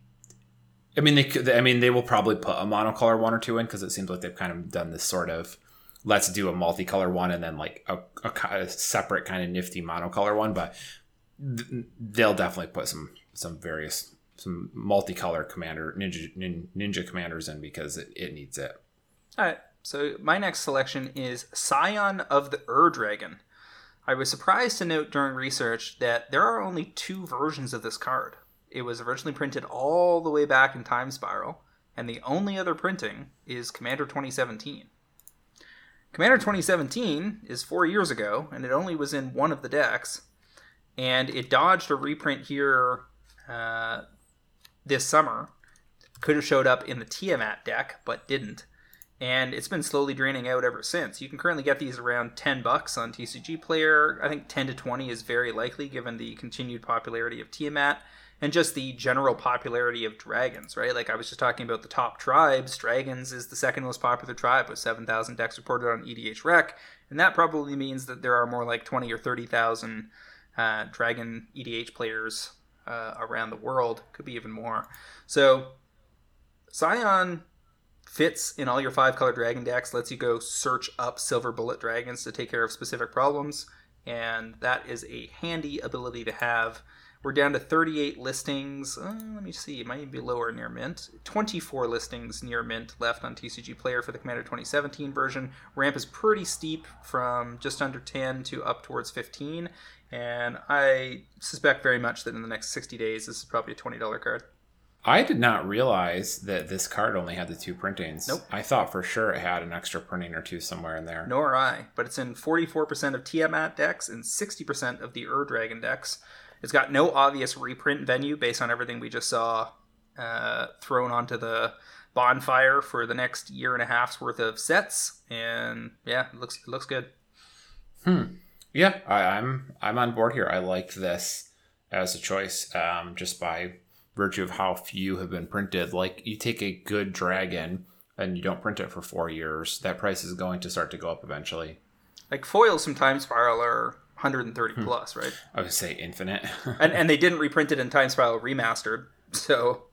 I mean, they could. I mean, they will probably put a monocolor one or two in because it seems like they've kind of done this sort of let's do a multicolor one and then like a, a, a separate kind of nifty monocolor one. But th- they'll definitely put some some various some multicolor commander ninja ninja commanders in because it, it needs it. All right. So my next selection is Scion of the Ur Dragon. I was surprised to note during research that there are only two versions of this card. It was originally printed all the way back in Time Spiral, and the only other printing is Commander 2017. Commander 2017 is four years ago, and it only was in one of the decks, and it dodged a reprint here uh, this summer. Could have showed up in the Tiamat deck, but didn't. And it's been slowly draining out ever since. You can currently get these around 10 bucks on TCG Player. I think 10 to 20 is very likely given the continued popularity of Tiamat and just the general popularity of dragons, right? Like I was just talking about the top tribes, dragons is the second most popular tribe with 7,000 decks reported on EDHREC, and that probably means that there are more like 20 or 30,000 uh, dragon EDH players uh, around the world, could be even more. So Scion fits in all your five color dragon decks, lets you go search up silver bullet dragons to take care of specific problems, and that is a handy ability to have we're down to 38 listings. Uh, let me see. It might even be lower near mint. 24 listings near mint left on TCG Player for the Commander 2017 version. Ramp is pretty steep from just under 10 to up towards 15. And I suspect very much that in the next 60 days, this is probably a $20 card. I did not realize that this card only had the two printings. Nope. I thought for sure it had an extra printing or two somewhere in there. Nor I. But it's in 44% of Tiamat decks and 60% of the Ur Dragon decks. It's got no obvious reprint venue based on everything we just saw uh, thrown onto the bonfire for the next year and a half's worth of sets, and yeah, it looks it looks good. Hmm. Yeah, I, am I'm, I'm on board here. I like this as a choice, um, just by virtue of how few have been printed. Like you take a good dragon and you don't print it for four years, that price is going to start to go up eventually. Like foils sometimes Time Spiral are 130 hmm. plus, right? I would say infinite. and and they didn't reprint it in Time Spiral remastered, so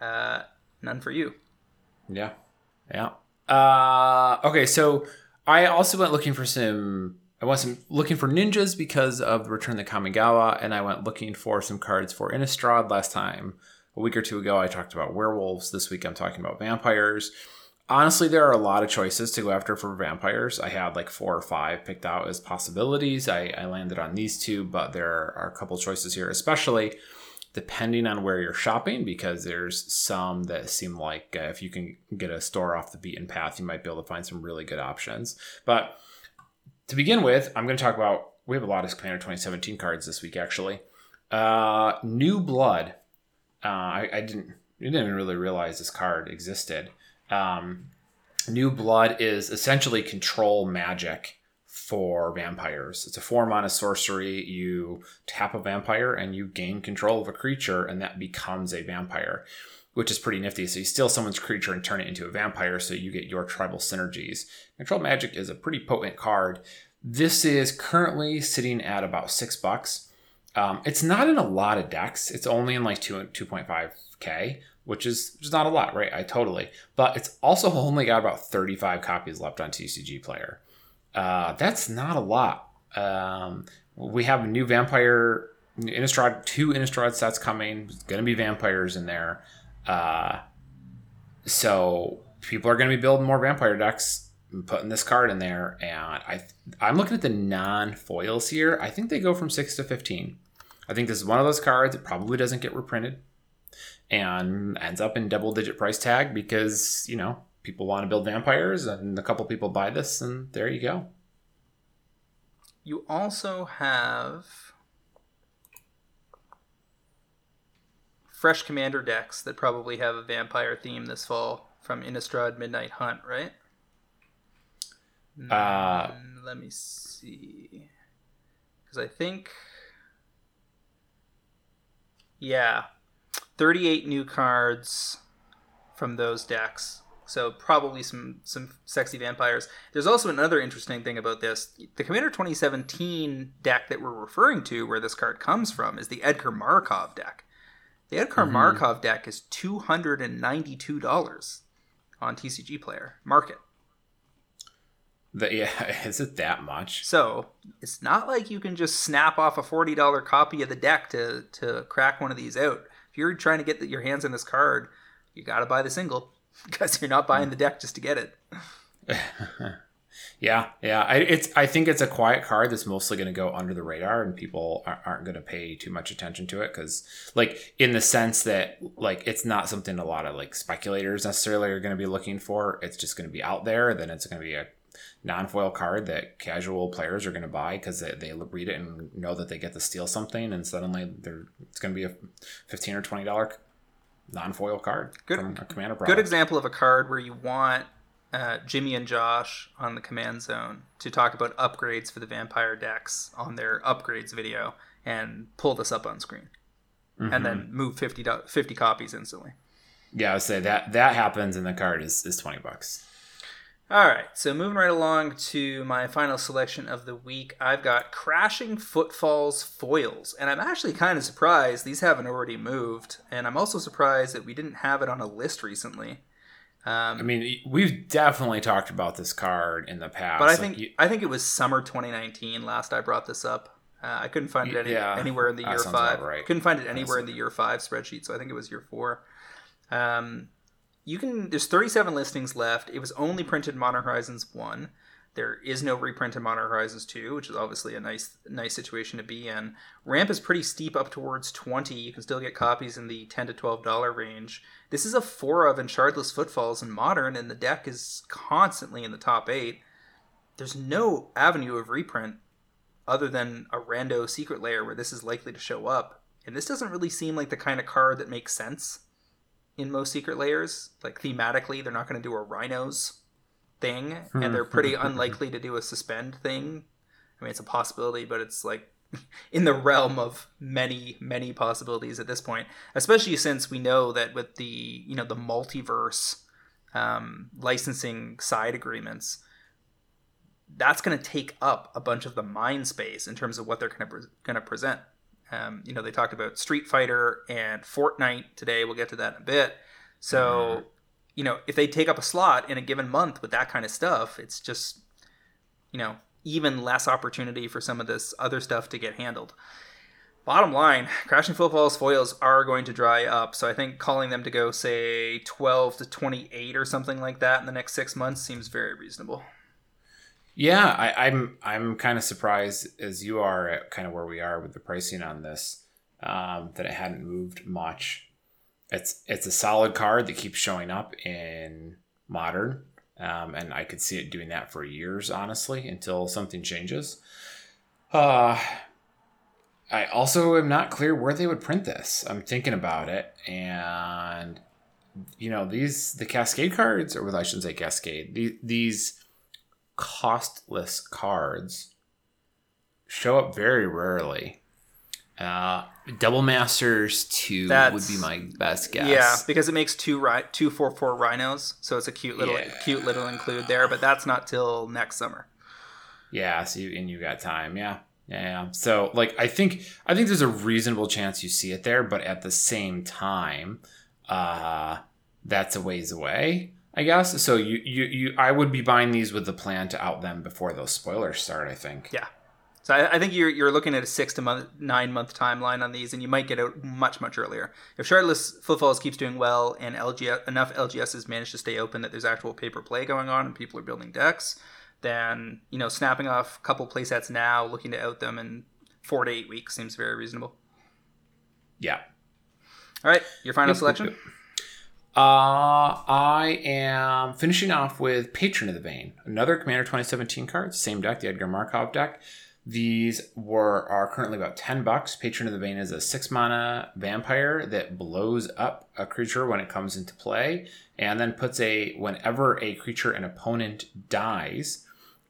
uh, none for you. Yeah, yeah. Uh, okay, so I also went looking for some. I wasn't looking for ninjas because of the Return to Kamigawa, and I went looking for some cards for Innistrad last time. A week or two ago, I talked about werewolves. This week, I'm talking about vampires honestly, there are a lot of choices to go after for vampires. I had like four or five picked out as possibilities. I, I landed on these two, but there are a couple choices here, especially depending on where you're shopping, because there's some that seem like uh, if you can get a store off the beaten path, you might be able to find some really good options. But to begin with, I'm going to talk about. We have a lot of Commander 2017 cards this week, actually. Uh, New Blood. Uh, I, I didn't. I didn't even really realize this card existed. Um, New Blood is essentially control magic for vampires. It's a four mana sorcery. You tap a vampire and you gain control of a creature, and that becomes a vampire, which is pretty nifty. So you steal someone's creature and turn it into a vampire, so you get your tribal synergies. Control magic is a pretty potent card. This is currently sitting at about six bucks. Um, it's not in a lot of decks. It's only in like two two point five k which is just not a lot, right? I totally. But it's also only got about 35 copies left on TCG Player. Uh, that's not a lot. Um, we have a new Vampire Innistrad, two Innistrad sets coming. Going to be vampires in there. Uh, so people are going to be building more vampire decks, and putting this card in there. And I, I'm looking at the non foils here. I think they go from six to 15. I think this is one of those cards. It probably doesn't get reprinted and ends up in double digit price tag because you know people want to build vampires and a couple people buy this and there you go you also have fresh commander decks that probably have a vampire theme this fall from Innistrad Midnight Hunt, right? Uh, Mm, let me see. Because I think. Yeah. 38 new cards from those decks. So probably some some sexy vampires. There's also another interesting thing about this. The Commander 2017 deck that we're referring to, where this card comes from, is the Edgar Markov deck. The Edgar Mhm. Markov deck is two hundred and ninety-two dollars on TCG Player Market. the, yeah is it that much So it's not like you can just snap off a forty dollar copy of the deck to to crack one of these out. If you're trying to get your hands on this card, you got to buy the single because you're not buying the deck just to get it. yeah yeah I, it's i think it's a quiet card that's mostly going to go under the radar and people aren't, aren't going to pay too much attention to it because like in the sense that like it's not something a lot of like speculators necessarily are going to be looking for it's just going to be out there then it's going to be a non-foil card that casual players are going to buy because they, they read it and know that they get to steal something and suddenly they're it's going to be a 15 or 20 dollar non-foil card Good- from a commander Good example of a card where you want uh, Jimmy and Josh on the command zone to talk about upgrades for the vampire decks on their upgrades video and pull this up on screen Mhm. and then move 50, 50 copies instantly. yeah i would say that that happens and the card is, is 20 bucks All right, so moving right along to my final selection of the week, I've got Crashing Footfalls foils, and I'm actually kind of surprised these haven't already moved, and I'm also surprised that we didn't have it on a list recently. Um, I mean, we've definitely talked about this card in the past. but I Like, think you- I think it was summer 2019 last I brought this up. Uh, I couldn't find it any, Yeah, anywhere in the year five. right. Couldn't find it anywhere in the year five spreadsheet, so I think it was year four. Um, you can. There's 37 listings left. It was only printed Modern Horizons one. There is no reprint in Modern Horizons 2, which is obviously a nice nice situation to be in. Ramp is pretty steep up towards 20. You can still get copies in the 10 to 12 dollar range. This is a four of and Shardless Footfalls in Modern, and the deck is constantly in the top eight. There's no avenue of reprint other than a rando Secret Lair where this is likely to show up. And this doesn't really seem like the kind of card that makes sense in most Secret Lairs. Like thematically, they're not going to do a rhinos thing, and they're pretty unlikely to do a suspend thing. I mean, it's a possibility, but it's like in the realm of many, many possibilities at this point. Especially since we know that with the you know the multiverse um, licensing side agreements, that's going to take up a bunch of the mind space in terms of what they're going to pre- going to present. Um, you know, they talked about Street Fighter and Fortnite today. We'll get to that in a bit. So, you know, if they take up a slot in a given month with that kind of stuff, it's just, you know, even less opportunity for some of this other stuff to get handled. Bottom line, Crashing Footfalls foils are going to dry up. So I think calling them to go, say, 12 to 28 or something like that in the next six months seems very reasonable. Yeah, I, I'm I'm kind of surprised as you are at kind of where we are with the pricing on this um, that it hadn't moved much. It's it's a solid card that keeps showing up in modern, um, and I could see it doing that for years, honestly, until something changes. Uh, I also am not clear where they would print this. I'm thinking about it, and you know these the Cascade cards, or I shouldn't say Cascade. These costless cards show up very rarely. Uh, Double Masters two That's- would be my best guess. Yeah, because it makes two ri- two four four rhinos, so it's a cute little Yeah. cute little include there. But that's not till next summer. Yeah, so you, and you got time. Yeah. Yeah, yeah. So like I think I think there's a reasonable chance you see it there, but at the same time, uh that's a ways away, I guess. So you you, you I would be buying these with the plan to out them before those spoilers start, I think. Yeah. So I, I think you're you're looking at a six to month, nine month timeline on these, and you might get out much much earlier if Shardless Footfalls keeps doing well and LGS enough LGSs manage to stay open that there's actual paper play going on and people are building decks. Then you know snapping off a couple playsets now, looking to out them in four to eight weeks seems very reasonable. Yeah. All right, your final selection. Uh, I am finishing off with Patron of the Vein, another Commander 2017 card, same deck, the Edgar Markov deck. These were are currently about ten bucks. Patron of the Vein is a six mana vampire that blows up a creature when it comes into play, and then puts a whenever a creature an opponent dies,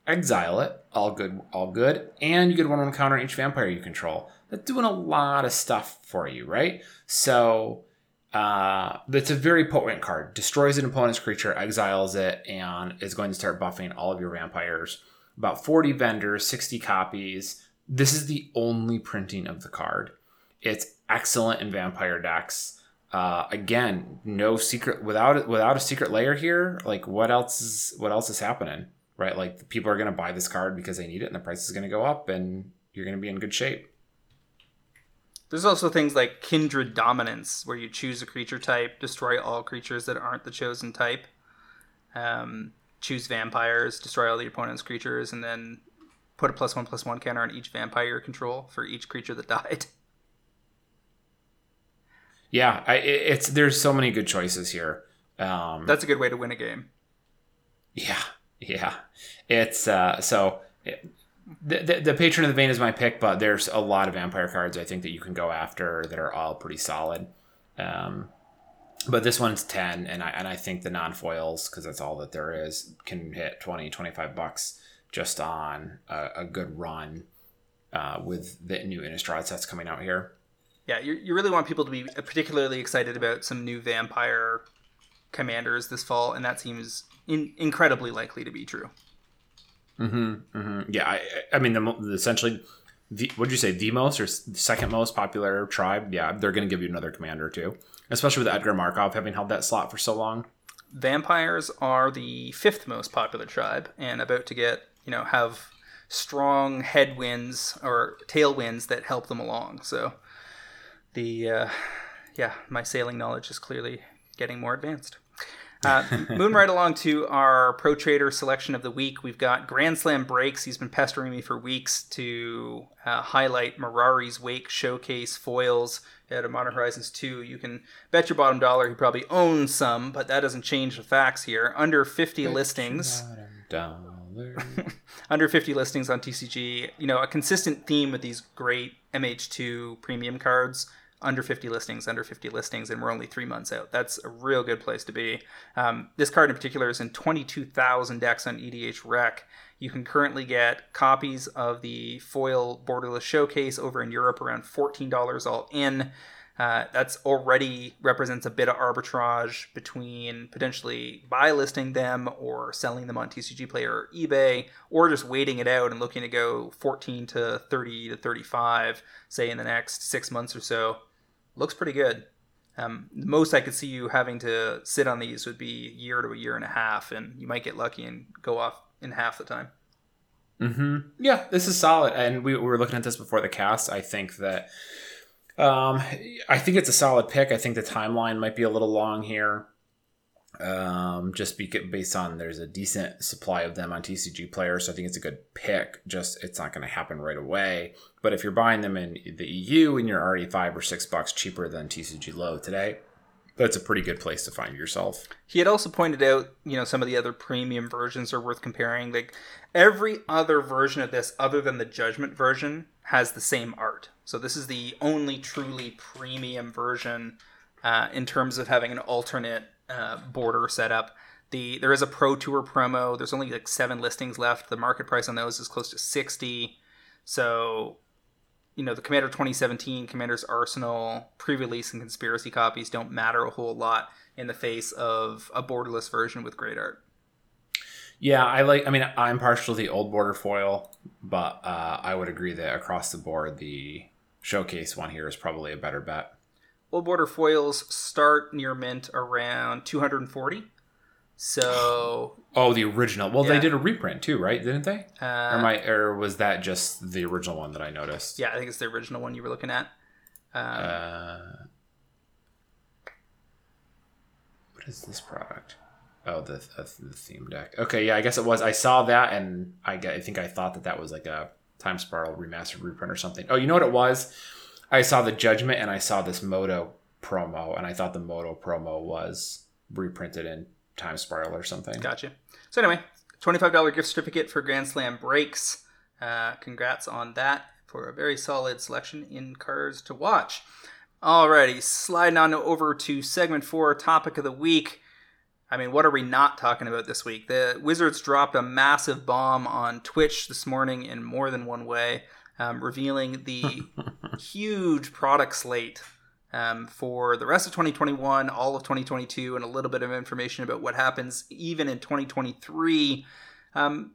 exile it. All good, all good, and you get one one counter each vampire you control. That's doing a lot of stuff for you, right? So uh, it's a very potent card. Destroys an opponent's creature, exiles it, and is going to start buffing all of your vampires. About 40 vendors, 60 copies. This is the only printing of the card. It's excellent in vampire decks. Uh, again, no secret without without a Secret Lair here. Like what else is what else is happening? Right? Like people are going to buy this card because they need it, and the price is going to go up, and you're going to be in good shape. There's also things like Kindred Dominance, where you choose a creature type, destroy all creatures that aren't the chosen type. Um, choose vampires, destroy all the opponent's creatures, and then put a plus one plus one counter on each vampire you control for each creature that died. Yeah, I, it's there's so many good choices here. Um, That's a good way to win a game. Yeah, yeah. It's uh, so the, the the patron of the vein is my pick, but there's a lot of vampire cards I think that you can go after that are all pretty solid. Um, but this one's 10 and I and I think the non-foils because that's all that there is can hit 20 25 bucks just on a, a good run uh, with the new Innistrad sets coming out here. Yeah, you, you really want people to be particularly excited about some new vampire commanders this fall, and that seems in, incredibly likely to be true. Mm-hmm, mm-hmm. Yeah, I, I mean, the, the essentially, the, what'd you say, the most or second most popular tribe? Yeah, they're going to give you another commander too, especially with Edgar Markov having held that slot for so long. Vampires are the fifth most popular tribe, and about to get you know have strong headwinds or tailwinds that help them along. So the uh, yeah, my sailing knowledge is clearly getting more advanced. Uh, moving right along to our pro trader selection of the week, we've got Grand Slam breaks. He's been pestering me for weeks to uh, highlight Mirari's Wake showcase foils at a Modern Horizons 2. You can bet your bottom dollar he probably owns some, but that doesn't change the facts here. Under 50 listings under 50 listings on TCG. You know, a consistent theme with these great MH2 premium cards. Under 50 listings, under 50 listings, and we're only three months out. That's a real good place to be. Um, this card in particular is in 22,000 decks on EDH Rec. You can currently get copies of the foil borderless showcase over in Europe around $14 all in. Uh, that's already represents a bit of arbitrage between potentially buy listing them or selling them on TCG Player or eBay, or just waiting it out and looking to go 14 to 30 to 35, say in the next six months or so. Looks pretty good. Um, the most I could see you having to sit on these would be a year to a year and a half, and you might get lucky and go off in half the time. Mm-hmm. Yeah, this is solid, and we, we were looking at this before the cast. I think that, um, I think it's a solid pick. I think the timeline might be a little long here, um, just beca- based on there's a decent supply of them on TCG players. So I think it's a good pick. Just it's not going to happen right away. But if you're buying them in the EU and you're already five or six bucks cheaper than TCG Low today, that's a pretty good place to find yourself. He had also pointed out, you know, some of the other premium versions are worth comparing. Like every other version of this, other than the Judgment version, has the same art. So this is the only truly premium version uh, in terms of having an alternate uh, border setup. The there is a Pro Tour promo. There's only like seven listings left. The market price on those is close to sixty. So you know, the Commander 2017, Commander's Arsenal, pre-release and conspiracy copies don't matter a whole lot in the face of a borderless version with great art. Yeah, I like. I mean, I'm partial to the old border foil, but uh, I would agree that across the board, the showcase one here is probably a better bet. Old border foils start near mint around 240. So, Oh, the original. Well, Yeah. they did a reprint too, right? Didn't they? or, uh, my, or was that just the original one that I noticed? yeah, I think it's the original one you were looking at. Um, Uh, what is this product? Oh, the, the the theme deck. Okay, yeah, I guess it was. I saw that, and I, I think I thought that that was like a Time Spiral remastered reprint or something. Oh, you know what it was? I saw the Judgment, and I saw this Moto promo, and I thought the Moto promo was reprinted in Time Spiral or something. Gotcha. So anyway, $25 gift certificate for Grand Slam breaks. Uh, congrats on that for a very solid selection in cars to watch. Alrighty, sliding on over to segment four, topic of the week. I mean, what are we not talking about this week? The Wizards dropped a massive bomb on Twitch this morning in more than one way, um, revealing the huge product slate um, for the rest of 2021, all of 2022, and a little bit of information about what happens even in 2023. Um,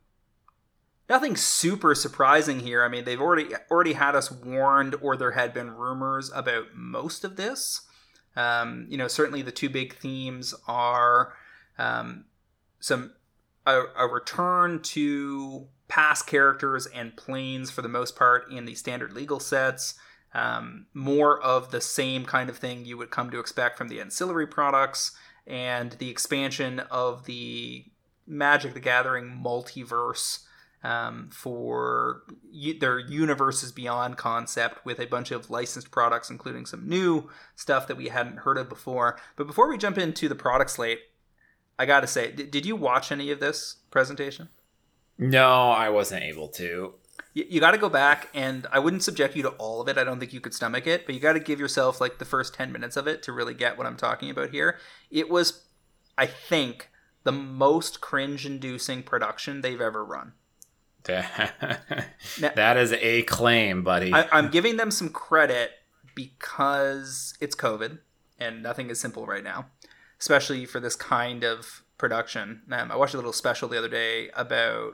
nothing super surprising here. I mean, they've already already had us warned, or there had been rumors about most of this. Um, you know, certainly the two big themes are um, some a, a, return to past characters and planes for the most part in the standard legal sets. Um, more of the same kind of thing you would come to expect from the ancillary products and the expansion of the Magic the Gathering multiverse um, for u- their universes beyond concept with a bunch of licensed products, including some new stuff that we hadn't heard of before. But before we jump into the product slate, I gotta say, did you watch any of this presentation? No, I wasn't able to. You, you got to go back, and I wouldn't subject you to all of it. I don't think you could stomach it, but you got to give yourself like the first 10 minutes of it to really get what I'm talking about here. It was, I think, the most cringe inducing production they've ever run. that is a claim, buddy. I, am giving them some credit because it's COVID and nothing is simple right now, especially for this kind of production. Um, I watched a little special the other day about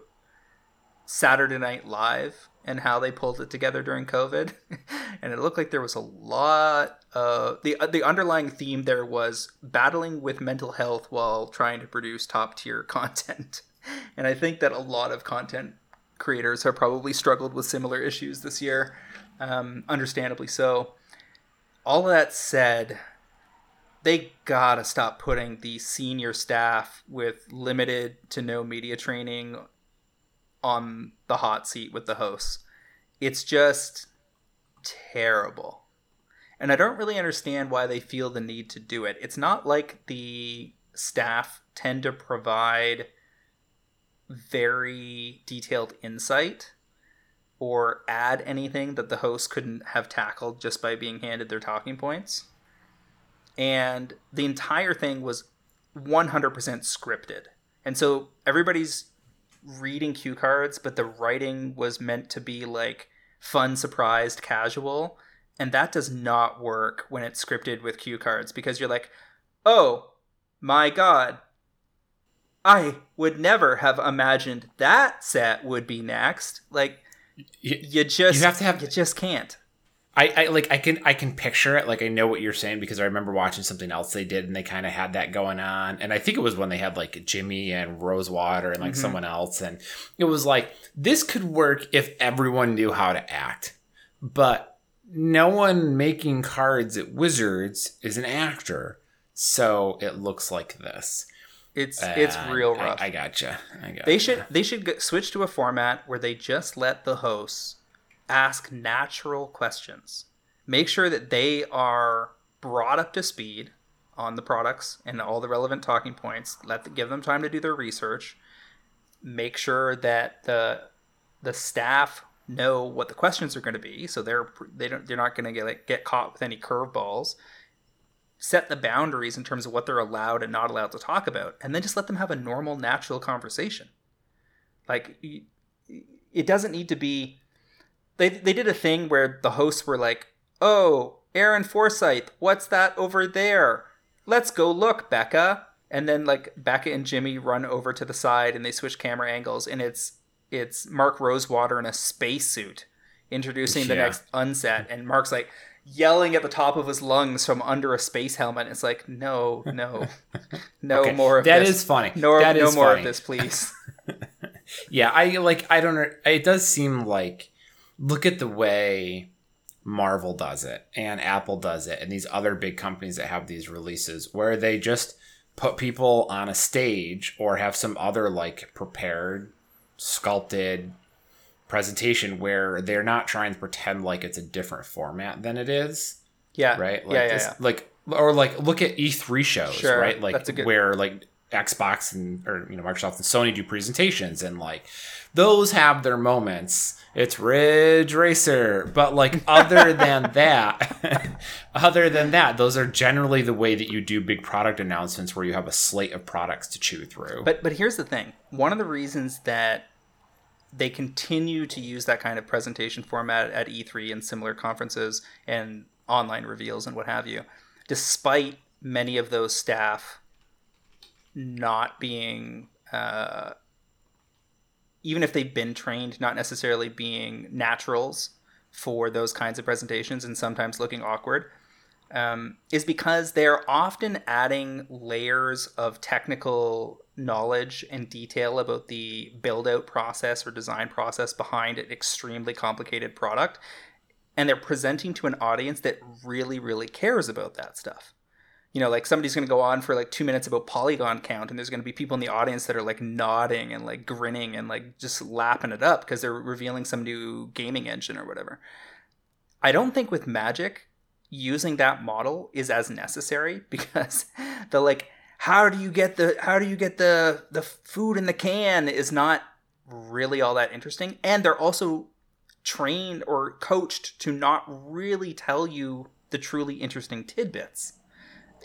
Saturday Night Live and how they pulled it together during COVID, and it looked like there was a lot. Of, the the underlying theme there was battling with mental health while trying to produce top tier content, and I think that a lot of content creators have probably struggled with similar issues this year, um, understandably so. All of that said, they gotta stop putting the senior staff with limited to no media training on the hot seat with the hosts. It's just terrible. And I don't really understand why they feel the need to do it. It's not like the staff tend to provide very detailed insight or add anything that the host couldn't have tackled just by being handed their talking points. And the entire thing was 100% scripted. And so everybody's reading cue cards, but the writing was meant to be like fun, surprised, casual. And that does not work when it's scripted with cue cards because you're like, oh my god, I would never have imagined that set would be next. Like you, you just you have to have you just can't. I, I like I can I can picture it like I know what you're saying because I remember watching something else they did and they kind of had that going on and I think it was when they had like Jimmy and Rosewater and like mm-hmm. someone else and it was like this could work if everyone knew how to act but no one making cards at Wizards is an actor so it looks like this it's uh, it's real rough. I, I gotcha. I gotcha. They should they should switch to a format where they just let the hosts ask natural questions. Make sure that they are brought up to speed on the products and all the relevant talking points. Let give them time to do their research. Make sure that the the staff know what the questions are going to be, so they're they don't they're not going to get like, get caught with any curveballs set the boundaries in terms of what they're allowed and not allowed to talk about and then just let them have a normal natural conversation like it doesn't need to be they, they did a thing where the hosts were like oh aaron forsythe what's that over there let's go look becca and then like becca and jimmy run over to the side and they switch camera angles and it's it's mark rosewater in a spacesuit introducing the next unset and mark's like yelling at the top of his lungs from under a space helmet. It's like, no, no, no okay. more of that this. That is funny. No, that no more funny. of this, please. yeah, I like. I don't. It does seem like look at the way Marvel does it and Apple does it, and these other big companies that have these releases where they just put people on a stage or have some other like prepared, sculpted presentation where they're not trying to pretend like it's a different format than it is. Yeah. Right. Like yeah, yeah, this, yeah. Like or like look at E3 shows, Sure, right? Like good- where like Xbox and or you know Microsoft and Sony do presentations and like those have their moments. It's Ridge Racer, but like other than that, other than that, those are generally the way that you do big product announcements where you have a slate of products to chew through. But but here's the thing. One of the reasons that they continue to use that kind of presentation format at E3 and similar conferences and online reveals and what have you, despite many of those staff not being uh, even if they've been trained, not necessarily being naturals for those kinds of presentations and sometimes looking awkward, um, is because they're often adding layers of technical knowledge and detail about the build out process or design process behind an extremely complicated product. And they're presenting to an audience that really, really cares about that stuff you know, like somebody's going to go on for like two minutes about polygon count, and there's going to be people in the audience that are like nodding and like grinning and like just lapping it up because they're revealing some new gaming engine or whatever. I don't think with Magic, using that model is as necessary because the like, how do you get the how do you get the the food in the can is not really all that interesting, and they're also trained or coached to not really tell you the truly interesting tidbits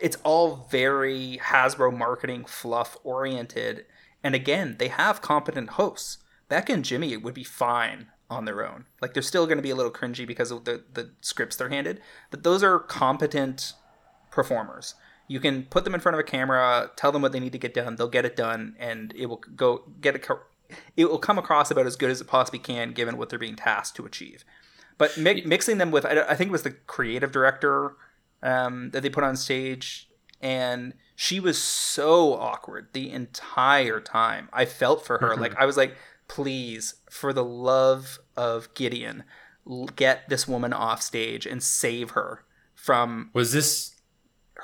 it's all very Hasbro marketing fluff oriented. And again, they have competent hosts. Beck and Jimmy would be fine on their own. Like they're still going to be a little cringy because of the the scripts they're handed, but those are competent performers. You can put them in front of a camera, tell them what they need to get done, they'll get it done, and it will go get it. It will come across about as good as it possibly can, given what they're being tasked to achieve. But mi- mixing them with, I, I think it was the creative director um, that they put on stage, and she was so awkward the entire time. I felt for her. Like I was like, please, for the love of Gideon, l- get this woman off stage and save her from was this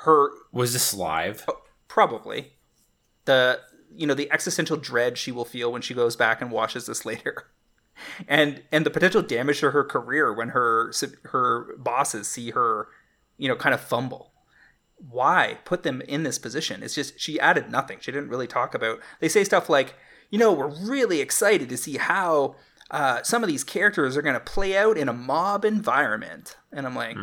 her was this live? probably the you know the existential dread she will feel when she goes back and watches this later and and the potential damage to her career when her her bosses see her you know kind of fumble. Why put them in this position? It's just she added nothing. She didn't really talk about they say stuff like you know we're really excited to see how uh, some of these characters are going to play out in a mob environment. And i'm like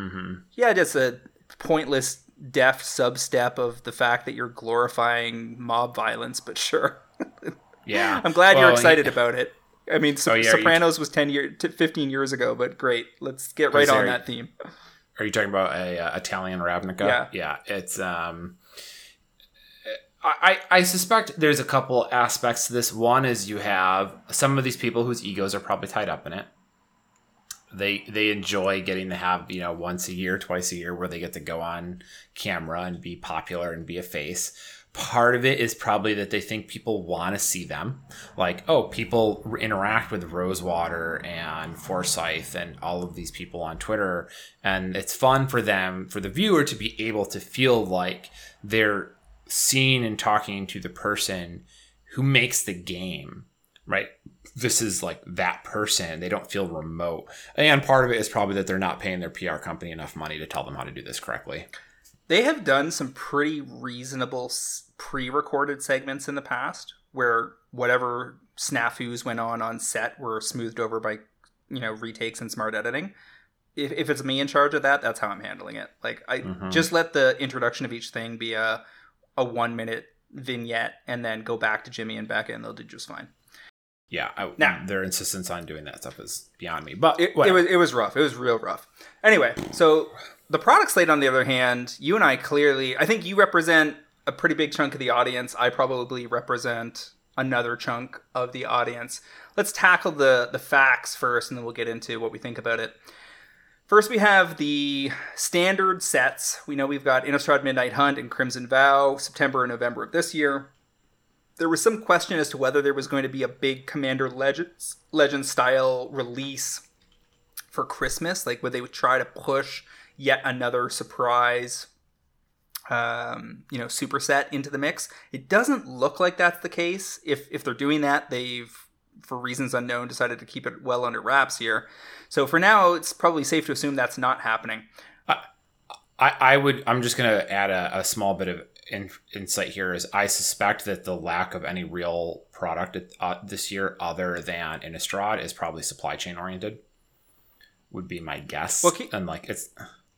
yeah just a pointless deft substep of the fact that you're glorifying mob violence but sure. Yeah, i'm glad you're Well, excited about it. I mean so- Oh, yeah, you- sopranos was 10 year t- 15 years ago but great. Let's get right on that theme Are you talking about a uh, Italian Ravnica? Yeah. yeah. It's um, I I I suspect there's a couple aspects to this. One is you have some of these people whose egos are probably tied up in it. They they enjoy getting to have you know once a year, twice a year, where they get to go on camera and be popular and be a face. Part of it is probably that they think people want to see them. Like, oh, people interact with Rosewater and Forsyth and all of these people on Twitter. And it's fun for them, for the viewer, to be able to feel like they're seeing and talking to the person who makes the game, right? This is like that person. They don't feel remote. And part of it is probably that they're not paying their PR company enough money to tell them how to do this correctly. They have done some pretty reasonable pre-recorded segments in the past where whatever snafus went on on set were smoothed over by you know retakes and smart editing. If, if it's me in charge of that, that's how I'm handling it. Like I Mhm. just let the introduction of each thing be a a one minute vignette and then go back to Jimmy and Becca and they'll do just fine. Yeah, I, Now- their insistence on doing that stuff is beyond me. But It, it was it was rough. It was real rough. Anyway, so the product slate, on the other hand, you and I clearly, I think you represent a pretty big chunk of the audience. I probably represent another chunk of the audience. Let's tackle the the facts first, and then we'll get into what we think about it. First, we have the standard sets. We know we've got Innistrad Midnight Hunt and Crimson Vow, September and November of this year. There was some question as to whether there was going to be a big Commander Legends Legend style release for Christmas. Like, would they try to push yet another surprise, um, you know, superset into the mix? It doesn't look like that's the case. If if they're doing that, they've for reasons unknown decided to keep it well under wraps here. So for now, it's probably safe to assume that's not happening. I, I would. I'm just gonna add a, a small bit of in, insight here. Is I suspect that the lack of any real product uh, this year, other than Innistrad, is probably supply chain oriented. Would be my guess. Well, keep, and like it's.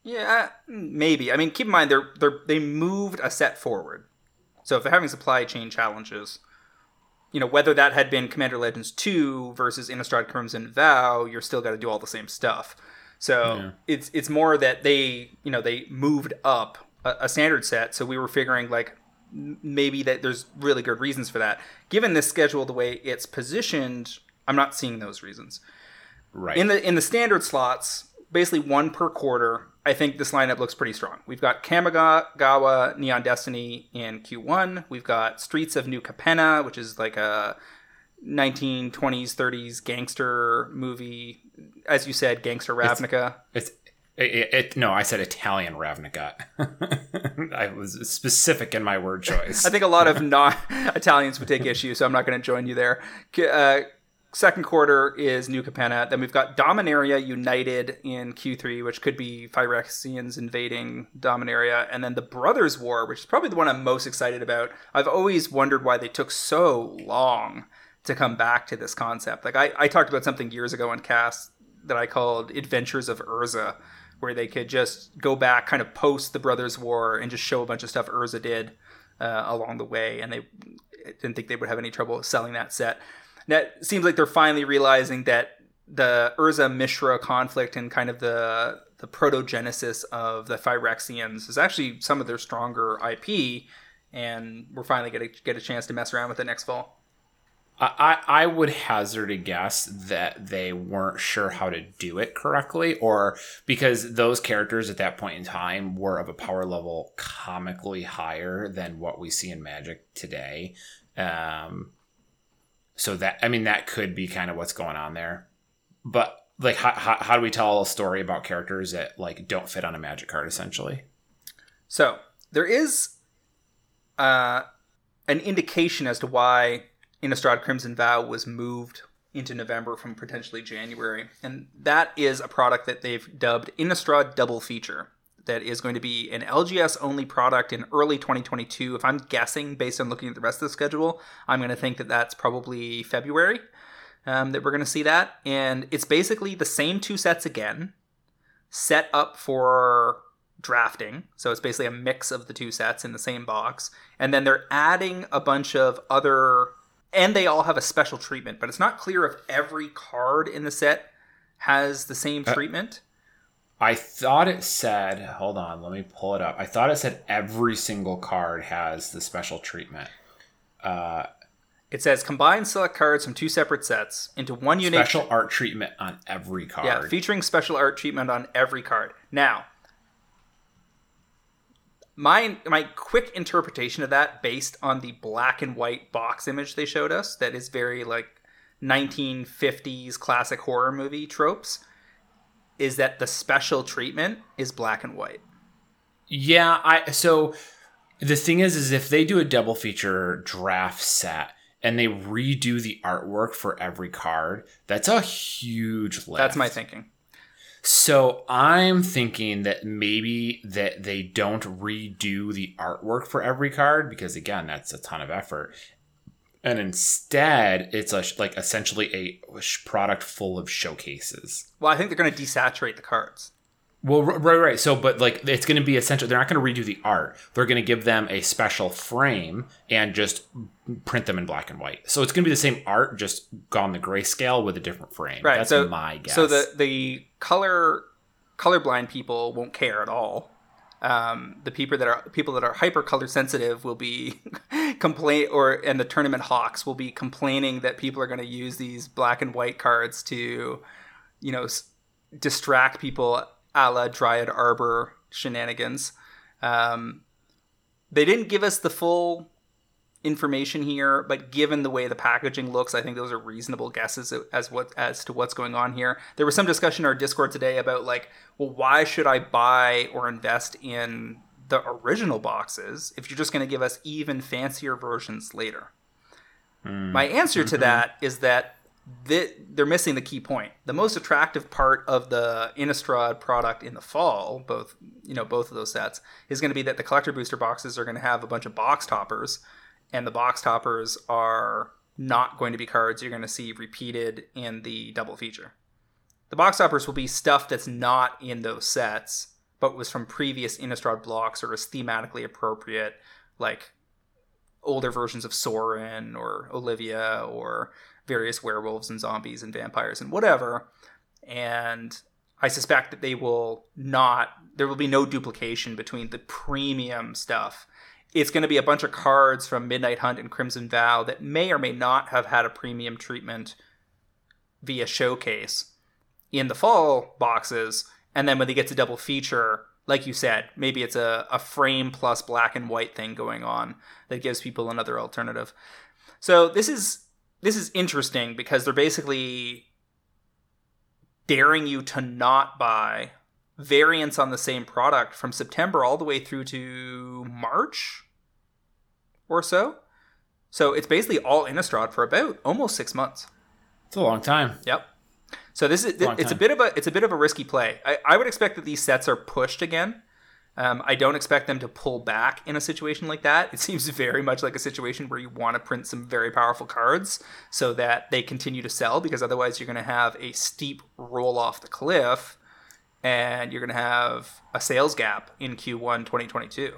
Yeah, mm, maybe. I mean, keep in mind they're they're they moved a set forward, so if they're having supply chain challenges, you know whether that had been Commander Legends two versus Innistrad Crimson Vow, you're still got to do all the same stuff. So yeah. it's it's more that they you know they moved up a, a standard set. So we were figuring like maybe that there's really good reasons for that. Given this schedule, the way it's positioned, I'm not seeing those reasons. Right. In the in the standard slots, basically one per quarter. I think this lineup looks pretty strong. We've got Kamigawa Neon Dynasty in Q1. We've got Streets of New Capenna, which is like a 1920s 30s gangster movie as you said, Gangster Ravnica. It's, it's it, it, no, I said Italian Ravnica. I was specific in my word choice. I think a lot of non Italians would take issue, so I'm not going to join you there. Uh, second quarter is New Capenna. Then we've got Dominaria United in Q3, which could be Phyrexians invading Dominaria. And then the Brothers War, which is probably the one I'm most excited about. I've always wondered why they took so long to come back to this concept. Like I, I talked about something years ago on cast that I called Adventures of Urza, where they could just go back, kind of post the Brothers' War, and just show a bunch of stuff Urza did uh, along the way, and they didn't think they would have any trouble selling that set. That seems like they're finally realizing that the Urza Mishra conflict and kind of the the protogenesis of the Phyrexians is actually some of their stronger IP, and we're finally going to get a chance to mess around with it next fall. I, I would hazard a guess that they weren't sure how to do it correctly, or because those characters at that point in time were of a power level comically higher than what we see in Magic today. Um, so that I mean that could be kind of what's going on there. But like, how, how, how do we tell a story about characters that like don't fit on a Magic card essentially? So there is uh, an indication as to why Innistrad Crimson Vow was moved into November from potentially January. And that is a product that they've dubbed Innistrad Double Feature. That is going to be an LGS only product in early 2022. If I'm guessing based on looking at the rest of the schedule, I'm going to think that that's probably February um, that we're going to see that. And it's basically the same two sets again, set up for drafting. So it's basically a mix of the two sets in the same box. And then they're adding a bunch of other and they all have a special treatment, but it's not clear if every card in the set has the same uh, treatment. I thought it said, hold on, let me pull it up. I thought it said every single card has the special treatment. Uh, it says combine select cards from two separate sets into one unique special art treatment on every card. Yeah, featuring special art treatment on every card. Now, my my quick interpretation of that based on the black and white box image they showed us that is very like 1950s classic horror movie tropes is that the special treatment is black and white yeah i so the thing is is if they do a double feature draft set and they redo the artwork for every card that's a huge lift. that's my thinking so I'm thinking that maybe that they don't redo the artwork for every card because again, that's a ton of effort. And instead, it's a like essentially a product full of showcases. Well, I think they're going to desaturate the cards. Well, right, right. So, but like, it's going to be essential. They're not going to redo the art. They're going to give them a special frame and just print them in black and white. So it's going to be the same art, just gone the grayscale with a different frame. Right. That's so, my guess. So the the color colorblind people won't care at all. Um, the people that are people that are hyper color sensitive will be complain or and the tournament hawks will be complaining that people are going to use these black and white cards to, you know, s- distract people a la Dryad Arbor shenanigans. Um, they didn't give us the full information here, but given the way the packaging looks, I think those are reasonable guesses as what as to what's going on here. There was some discussion in our Discord today about like, well, why should I buy or invest in the original boxes if you're just going to give us even fancier versions later? Mm. My answer mm-hmm. to that is that they're missing the key point. The most attractive part of the Innistrad product in the fall, both you know both of those sets, is going to be that the collector booster boxes are going to have a bunch of box toppers, and the box toppers are not going to be cards you're going to see repeated in the double feature. The box toppers will be stuff that's not in those sets, but was from previous Innistrad blocks or is thematically appropriate, like older versions of Sorin or Olivia or various werewolves and zombies and vampires and whatever. And I suspect that they will not, there will be no duplication between the premium stuff. It's going to be a bunch of cards from Midnight Hunt and Crimson Vow that may or may not have had a premium treatment via showcase in the fall boxes. And then when they get to double feature, like you said, maybe it's a, a frame plus black and white thing going on that gives people another alternative. So this is this is interesting because they're basically daring you to not buy variants on the same product from September all the way through to March or so. So it's basically all Innistrad for about almost six months. It's a long time. Yep. So this is it's a bit of a it's a bit of a risky play. I, I would expect that these sets are pushed again um, I don't expect them to pull back in a situation like that. It seems very much like a situation where you want to print some very powerful cards so that they continue to sell, because otherwise you're going to have a steep roll off the cliff and you're going to have a sales gap in Q1 2022.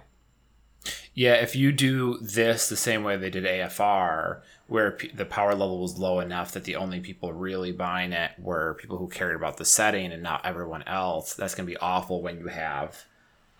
Yeah, if you do this the same way they did AFR, where p- the power level was low enough that the only people really buying it were people who cared about the setting and not everyone else, that's going to be awful when you have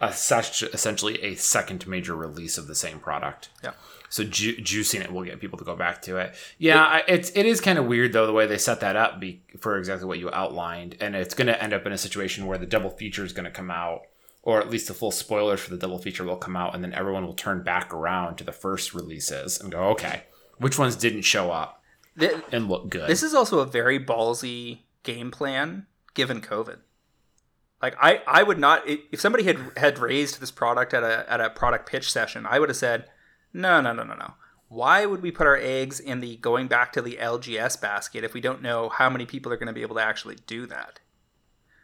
a, such essentially a second major release of the same product. Yeah. So ju- juicing it will get people to go back to it. Yeah, it, it's it is kind of weird though the way they set that up be, for exactly what you outlined, and it's going to end up in a situation where the double feature is going to come out, or at least the full spoilers for the double feature will come out, and then everyone will turn back around to the first releases and go, okay, which ones didn't show up the, and look good. This is also a very ballsy game plan given COVID. Like I, I would not if somebody had had raised this product at a at a product pitch session, I would have said, no, no, no, no, no. Why would we put our eggs in the going back to the LGS basket if we don't know how many people are going to be able to actually do that?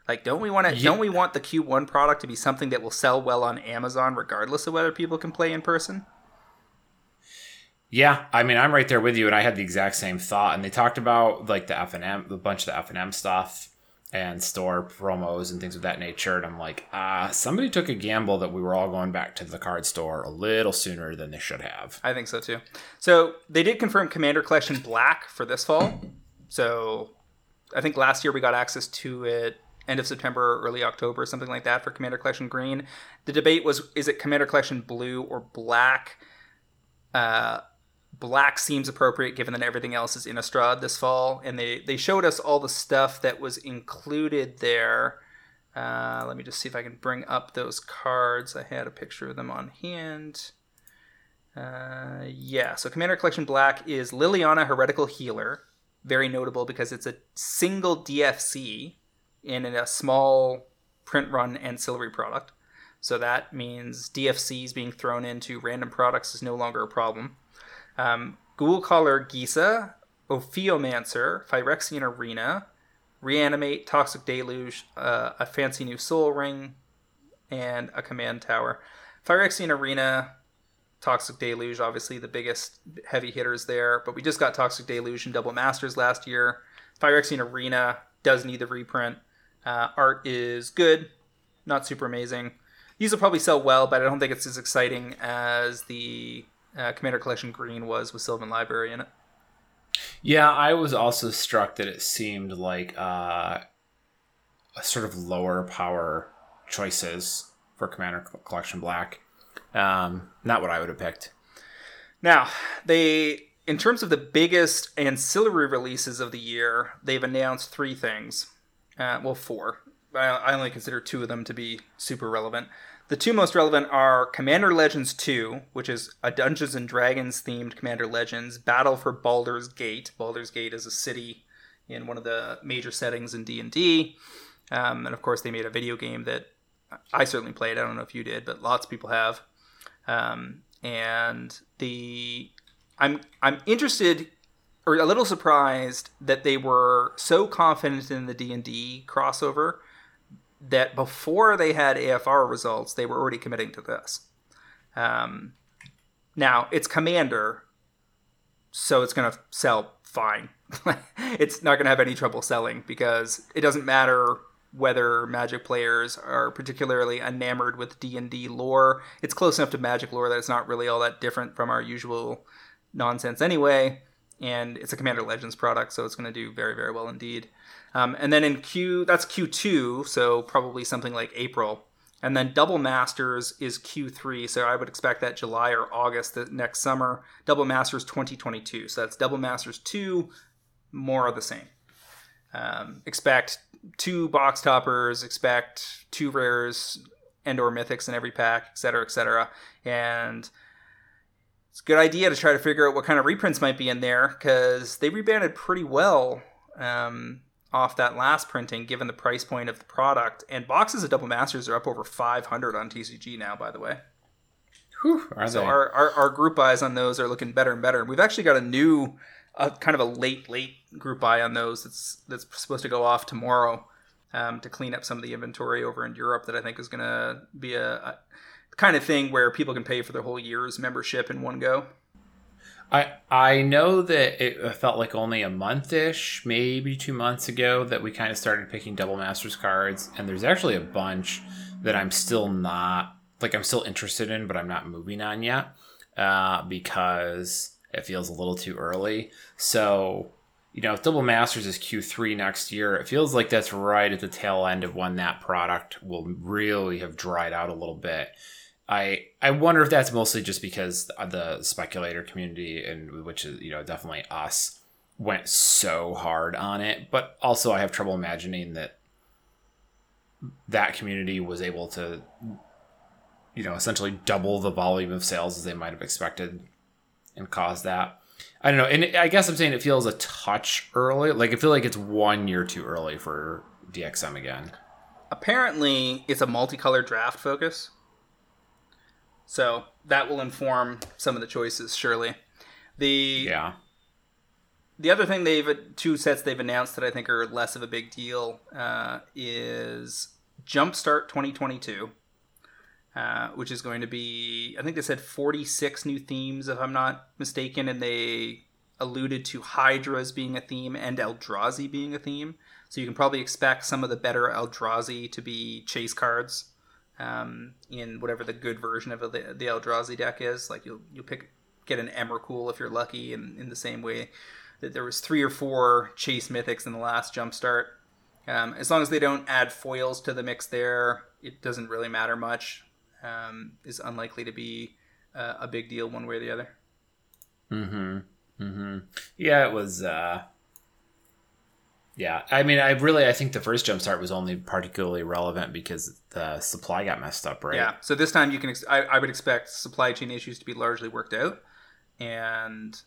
Like, don't we want to? Yeah. Don't we want the Q1 product to be something that will sell well on Amazon, regardless of whether people can play in person? Yeah, I mean, I'm right there with you, and I had the exact same thought. And they talked about like the FNM, a bunch of the FNM stuff and store promos and things of that nature. And I'm like, ah, uh, somebody took a gamble that we were all going back to the card store a little sooner than they should have. I think so too. So they did confirm Commander Collection Black for this fall. So I think last year we got access to it end of September, early October, something like that for Commander Collection Green. The debate was is it Commander Collection Blue or Black? Uh, black seems appropriate given that everything else is in Innistrad this fall. And they, they showed us all the stuff that was included there. Uh, let me just see if I can bring up those cards. I had a picture of them on hand. Uh, yeah, so Commander Collection Black is Liliana Heretical Healer. Very notable because it's a single DFC in a small print run ancillary product. So that means DFCs being thrown into random products is no longer a problem. Um, Ghoul Caller Gisa, Ophiomancer, Phyrexian Arena, Reanimate, Toxic Deluge, uh, a fancy new Soul Ring, and a Command Tower. Phyrexian Arena, Toxic Deluge, obviously the biggest heavy hitters there, but we just got Toxic Deluge and Double Masters last year. Phyrexian Arena does need the reprint. Uh, art is good, not super amazing. These will probably sell well, but I don't think it's as exciting as the uh, Commander Collection Green was with Sylvan Library in it. Yeah, I was also struck that it seemed like uh, a sort of lower power choices for Commander Collection Black. Um, not what I would have picked. Now, they, in terms of the biggest ancillary releases of the year, they've announced three things. Uh, well, four. I, I only consider two of them to be super relevant. The two most relevant are Commander Legends 2, which is a Dungeons and Dragons themed Commander Legends, Battle for Baldur's Gate. Baldur's Gate is a city in one of the major settings in D&D. Um, and of course, they made a video game that I certainly played. I don't know if you did, but lots of people have. Um, and the I'm I'm interested or a little surprised that they were so confident in the D&D crossover that before they had AFR results, they were already committing to this. Um, now, it's Commander, so it's going to sell fine. it's not going to have any trouble selling because it doesn't matter whether magic players are particularly enamored with d&d lore it's close enough to magic lore that it's not really all that different from our usual nonsense anyway and it's a commander legends product so it's going to do very very well indeed um, and then in q that's q2 so probably something like april and then double masters is q3 so i would expect that july or august the next summer double masters 2022 so that's double masters 2 more of the same um, expect two box toppers, expect two rares and or mythics in every pack, etc., etc. And it's a good idea to try to figure out what kind of reprints might be in there because they rebanded pretty well um, off that last printing, given the price point of the product. And boxes of Double Masters are up over 500 on TCG now, by the way. Whew, so our, our, our group buys on those are looking better and better. We've actually got a new a kind of a late late group buy on those that's that's supposed to go off tomorrow um, to clean up some of the inventory over in Europe that I think is going to be a, a, kind of thing where people can pay for their whole year's membership in one go. I I know that it felt like only a month ish, maybe two months ago, that we kind of started picking double masters cards, and there's actually a bunch that I'm still not like I'm still interested in, but I'm not moving on yet uh, because it feels a little too early. So, you know, if Double Masters is Q3 next year, it feels like that's right at the tail end of when that product will really have dried out a little bit. I I wonder if that's mostly just because the speculator community and which is you know definitely us went so hard on it, but also I have trouble imagining that that community was able to you know essentially double the volume of sales as they might have expected and cause that. I don't know, and I guess I'm saying it feels a touch early. Like I feel like it's one year too early for DXM again. Apparently, it's a multicolored draft focus, so that will inform some of the choices. Surely, the yeah. The other thing they've two sets they've announced that I think are less of a big deal uh, is Jumpstart 2022 uh, which is going to be, I think they said 46 new themes, if I'm not mistaken, and they alluded to Hydra as being a theme and Eldrazi being a theme. So you can probably expect some of the better Eldrazi to be chase cards um, in whatever the good version of the, Eldrazi deck is. Like you'll you'll pick get an Emrakul if you're lucky, and in the same way that there was three or four chase mythics in the last jumpstart. Um, as long as they don't add foils to the mix there, it doesn't really matter much um, is unlikely to be uh, a big deal one way or the other. Hmm. Hmm. Yeah, it was. Uh... Yeah, I mean, I really, I think the first jumpstart was only particularly relevant because the supply got messed up, right? Yeah. So this time, you can, ex- I, I would expect supply chain issues to be largely worked out, and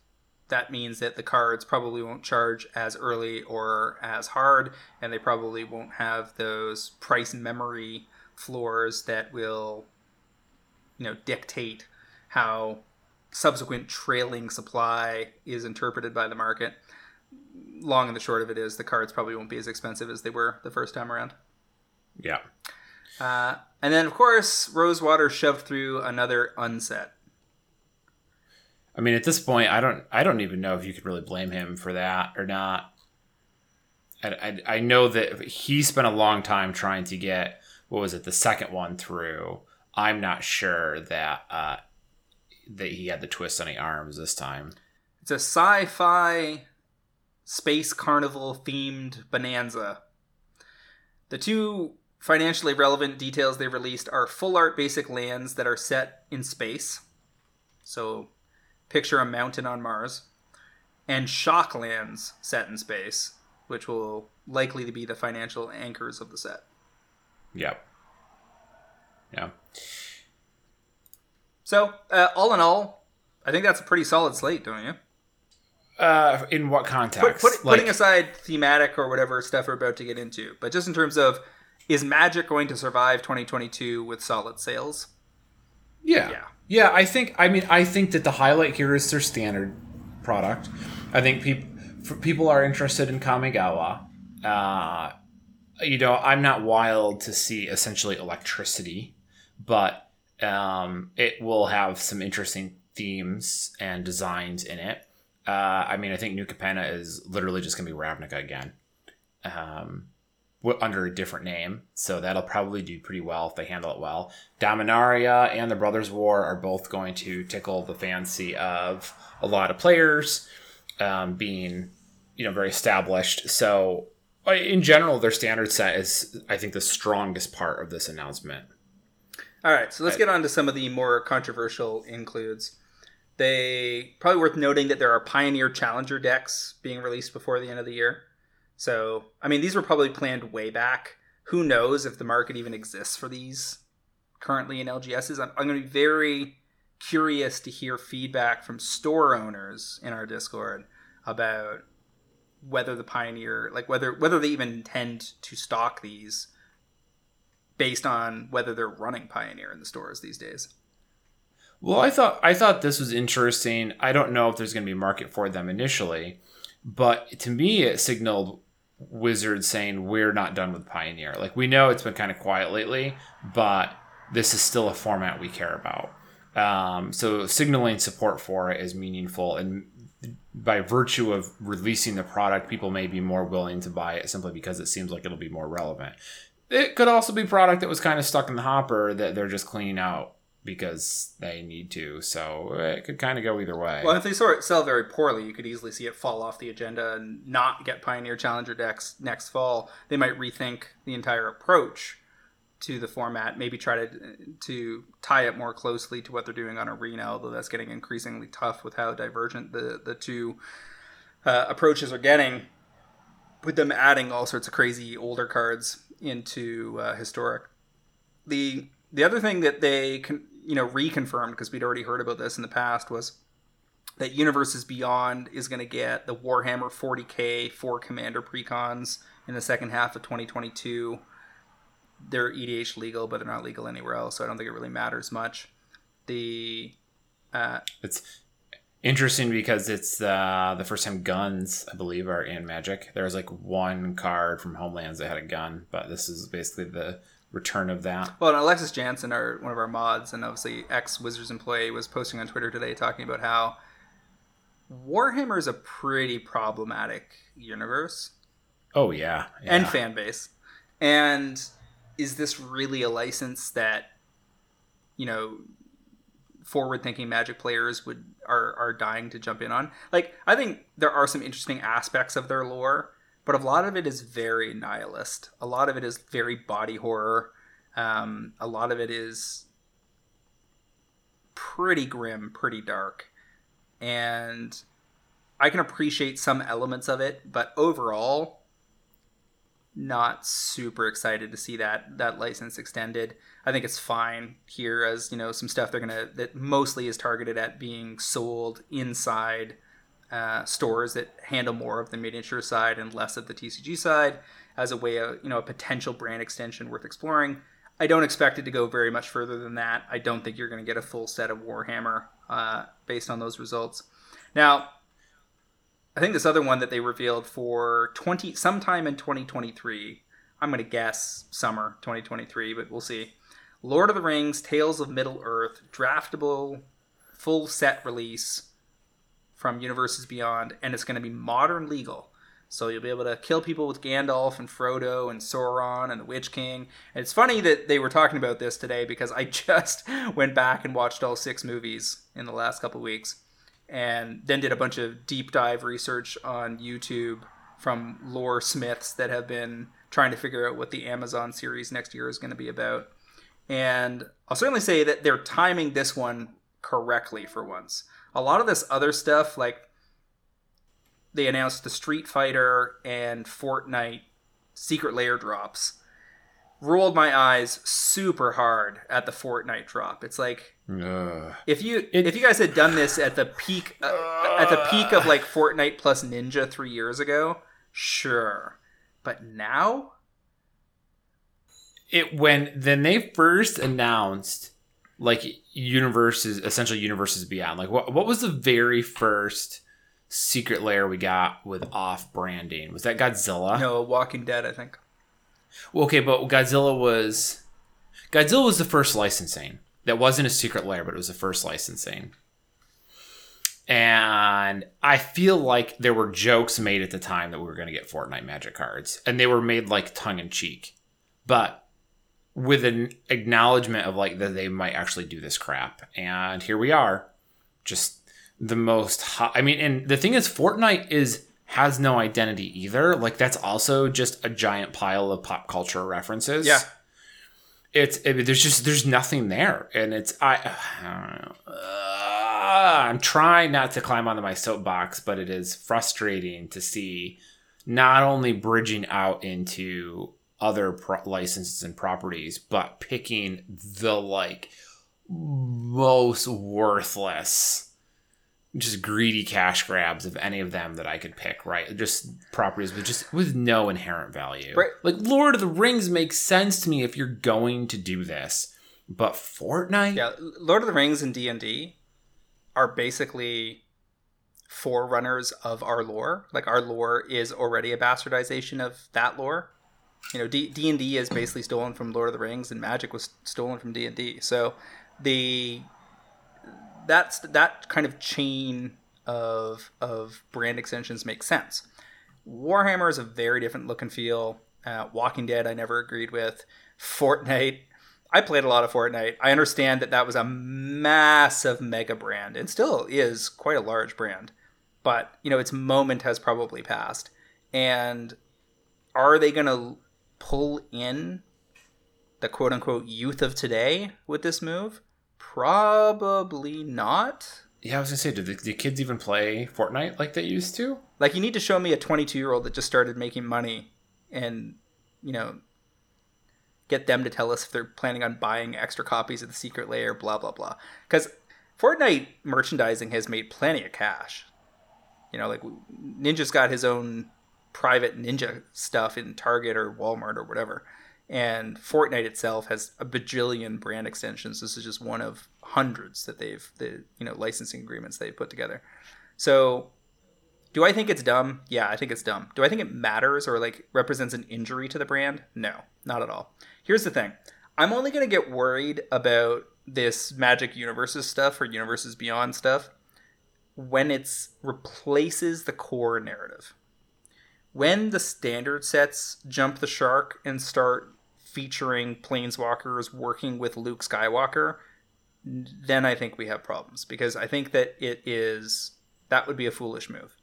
that means that the cards probably won't charge as early or as hard, and they probably won't have those price memory floors that will you know dictate how subsequent trailing supply is interpreted by the market. Long and the short of it is the cards probably won't be as expensive as they were the first time around. Yeah. Uh, and then, of course, Rosewater shoved through another unset. I mean, at this point, I don't, I don't even know if you could really blame him for that or not. I, I, I know that he spent a long time trying to get what was it, the second one through, I'm not sure that uh, that he had the twist on the arms this time. It's a sci-fi space carnival themed bonanza. The two financially relevant details they released are full art basic lands that are set in space. So picture a mountain on Mars and shock lands set in space, which will likely to be the financial anchors of the set. Yep. Yeah. So, uh, all in all, I think that's a pretty solid slate, don't you? Uh, in what context? Put, put, like, putting aside thematic or whatever stuff we're about to get into, but just in terms of is Magic going to survive 2022 with solid sales? Yeah. Yeah. Yeah, I think I mean I think that the highlight here is their standard product. I think people people are interested in Kamigawa. Uh, you know, I'm not wild to see essentially electricity, but um, it will have some interesting themes and designs in it. Uh, I mean, I think New Capenna is literally just going to be Ravnica again, um, under a different name. So that'll probably do pretty well if they handle it well. Dominaria and the Brothers War are both going to tickle the fancy of a lot of players, um, being you know very established. So uh, in general, their standard set is, I think, the strongest part of this announcement. All right, so let's get on to some of the more controversial includes. They probably worth noting that there are Pioneer Challenger decks being released before the end of the year. So, I mean, these were probably planned way back. Who knows if the market even exists for these currently in LGSs? I'm, I'm going to be very curious to hear feedback from store owners in our Discord about whether the Pioneer, like whether whether they even intend to stock these based on whether they're running Pioneer in the stores these days. Well, I thought I thought this was interesting. I don't know if there's going to be market for them initially, but to me, it signaled Wizards saying we're not done with Pioneer. Like we know it's been kind of quiet lately, but this is still a format we care about. Um, so signaling support for it is meaningful, and by virtue of releasing the product, people may be more willing to buy it simply because it seems like it'll be more relevant. It could also be product that was kind of stuck in the hopper that they're just cleaning out because they need to. So it could kind of go either way. Well, if they sort of sell very poorly, you could easily see it fall off the agenda and not get Pioneer Challenger decks next fall. They might rethink the entire approach to the format, maybe try to to tie it more closely to what they're doing on Arena, although that's getting increasingly tough with how divergent the the two uh, approaches are getting. With them adding all sorts of crazy older cards into uh, historic. The the other thing that they can you know reconfirmed because we'd already heard about this in the past was that Universes Beyond is going to get the Warhammer 40k four commander precons in the second half of 2022 they're EDH legal, but they're not legal anywhere else, so I don't think it really matters much. The uh, it's interesting because it's uh, the first time guns, I believe, are in Magic. There was like one card from Homelands that had a gun, but this is basically the return of that. Well, and Alexis Janson, our one of our mods, and obviously ex Wizards employee, was posting on Twitter today talking about how Warhammer is a pretty problematic universe. Oh yeah, yeah. and fan base, and is this really a license that you know forward thinking magic players would are are dying to jump in on like i think there are some interesting aspects of their lore but a lot of it is very nihilist. A lot of it is very body horror. Um, a lot of it is pretty grim pretty dark. And i can appreciate some elements of it but overall not super excited to see that that license extended. I think it's fine here as you know some stuff they're gonna that mostly is targeted at being sold inside uh, stores that handle more of the miniature side and less of the TCG side as a way of you know a potential brand extension worth exploring. I don't expect it to go very much further than that. I don't think you're going to get a full set of Warhammer uh, based on those results. Now, I think this other one that they revealed for 20 sometime in 2023. I'm going to guess summer 2023, but we'll see. Lord of the Rings Tales of Middle Earth draftable full set release from Universes Beyond and it's going to be modern legal. So you'll be able to kill people with Gandalf and Frodo and Sauron and the Witch King. And it's funny that they were talking about this today because I just went back and watched all six movies in the last couple weeks and then did a bunch of deep dive research on YouTube from lore smiths that have been trying to figure out what the Amazon series next year is going to be about. And I'll certainly say that they're timing this one correctly for once. A lot of this other stuff, like they announced the Street Fighter and Fortnite secret lair drops, rolled my eyes super hard at the Fortnite drop. It's like uh, if you it, if you guys had done this at the peak uh, at the peak of like Fortnite plus Ninja three years ago, sure, but now? It when then they first announced like universes essentially universes beyond like what what was the very first secret lair we got with off branding? Was that Godzilla? No, Walking Dead, I think. Well, okay, but Godzilla was Godzilla was the first licensing. That wasn't a secret lair, but it was the first licensing. And I feel like there were jokes made at the time that we were going to get Fortnite Magic cards, and they were made like tongue in cheek, but with an acknowledgement of like that they might actually do this crap. And here we are, just the most. Hot, I mean, and the thing is, Fortnite is has no identity either. Like that's also just a giant pile of pop culture references. Yeah. It's it, there's just there's nothing there, and it's I, I. Uh, I'm trying not to climb onto my soapbox, but it is frustrating to see not only bridging out into other pro- licenses and properties, but picking the like most worthless just greedy cash grabs of any of them that I could pick, right? Just properties with just with no inherent value. Right. Like Lord of the Rings makes sense to me if you're going to do this. But Fortnite? Yeah, Lord of the Rings and D&D are basically forerunners of our lore. Like our lore is already a bastardization of that lore. You know, D and D is basically stolen from Lord of the Rings, and Magic was stolen from D and D. So the that's that kind of chain of of brand extensions makes sense. Warhammer is a very different look and feel. Uh, Walking Dead, I never agreed with. Fortnite, I played a lot of Fortnite. I understand that that was a massive mega brand and still is quite a large brand, but you know its moment has probably passed. And are they going to pull in the quote unquote youth of today with this move? Probably not. Yeah, I was gonna say, do the, do kids even play Fortnite like they used to? Like, you need to show me a 22 year old that just started making money and, you know, get them to tell us if they're planning on buying extra copies of the secret lair, blah, blah, blah. Because Fortnite merchandising has made plenty of cash. You know, like, Ninja's got his own private Ninja stuff in Target or Walmart or whatever and Fortnite itself has a bajillion brand extensions. This is just one of hundreds that they've the you know licensing agreements they've put together. So, do I think it's dumb? Yeah, I think it's dumb. Do I think it matters or like represents an injury to the brand? No, not at all. Here's the thing: I'm only gonna get worried about this Magic Universes stuff or Universes Beyond stuff when it's replaces the core narrative. When the standard sets jump the shark and start featuring planeswalkers working with Luke Skywalker, then I think we have problems because I think that it is that would be a foolish move.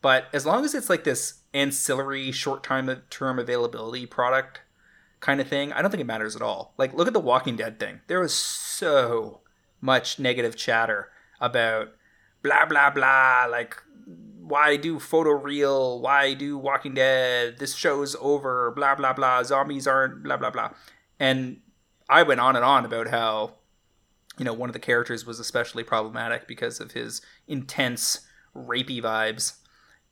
But as long as it's like this ancillary short time term availability product kind of thing, I don't think it matters at all. Like look at the Walking Dead thing. There was so much negative chatter about blah blah blah like why do photoreal? Why do Walking Dead? This show's over. Blah blah blah. Zombies aren't. Blah blah blah. And I went on and on about how, you know, one of the characters was especially problematic because of his intense rapey vibes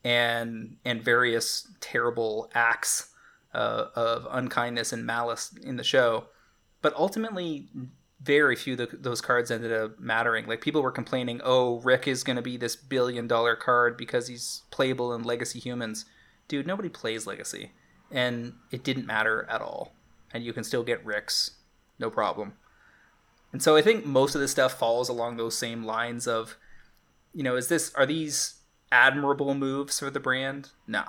and and various terrible acts uh, of unkindness and malice in the show. But ultimately, very few those cards ended up mattering. Like people were complaining, "Oh, Rick is going to be this billion dollar card because he's playable in Legacy Humans." Dude, nobody plays Legacy, and it didn't matter at all. And you can still get Ricks, no problem. And so I think most of this stuff falls along those same lines of, you know, is this are these admirable moves for the brand? No,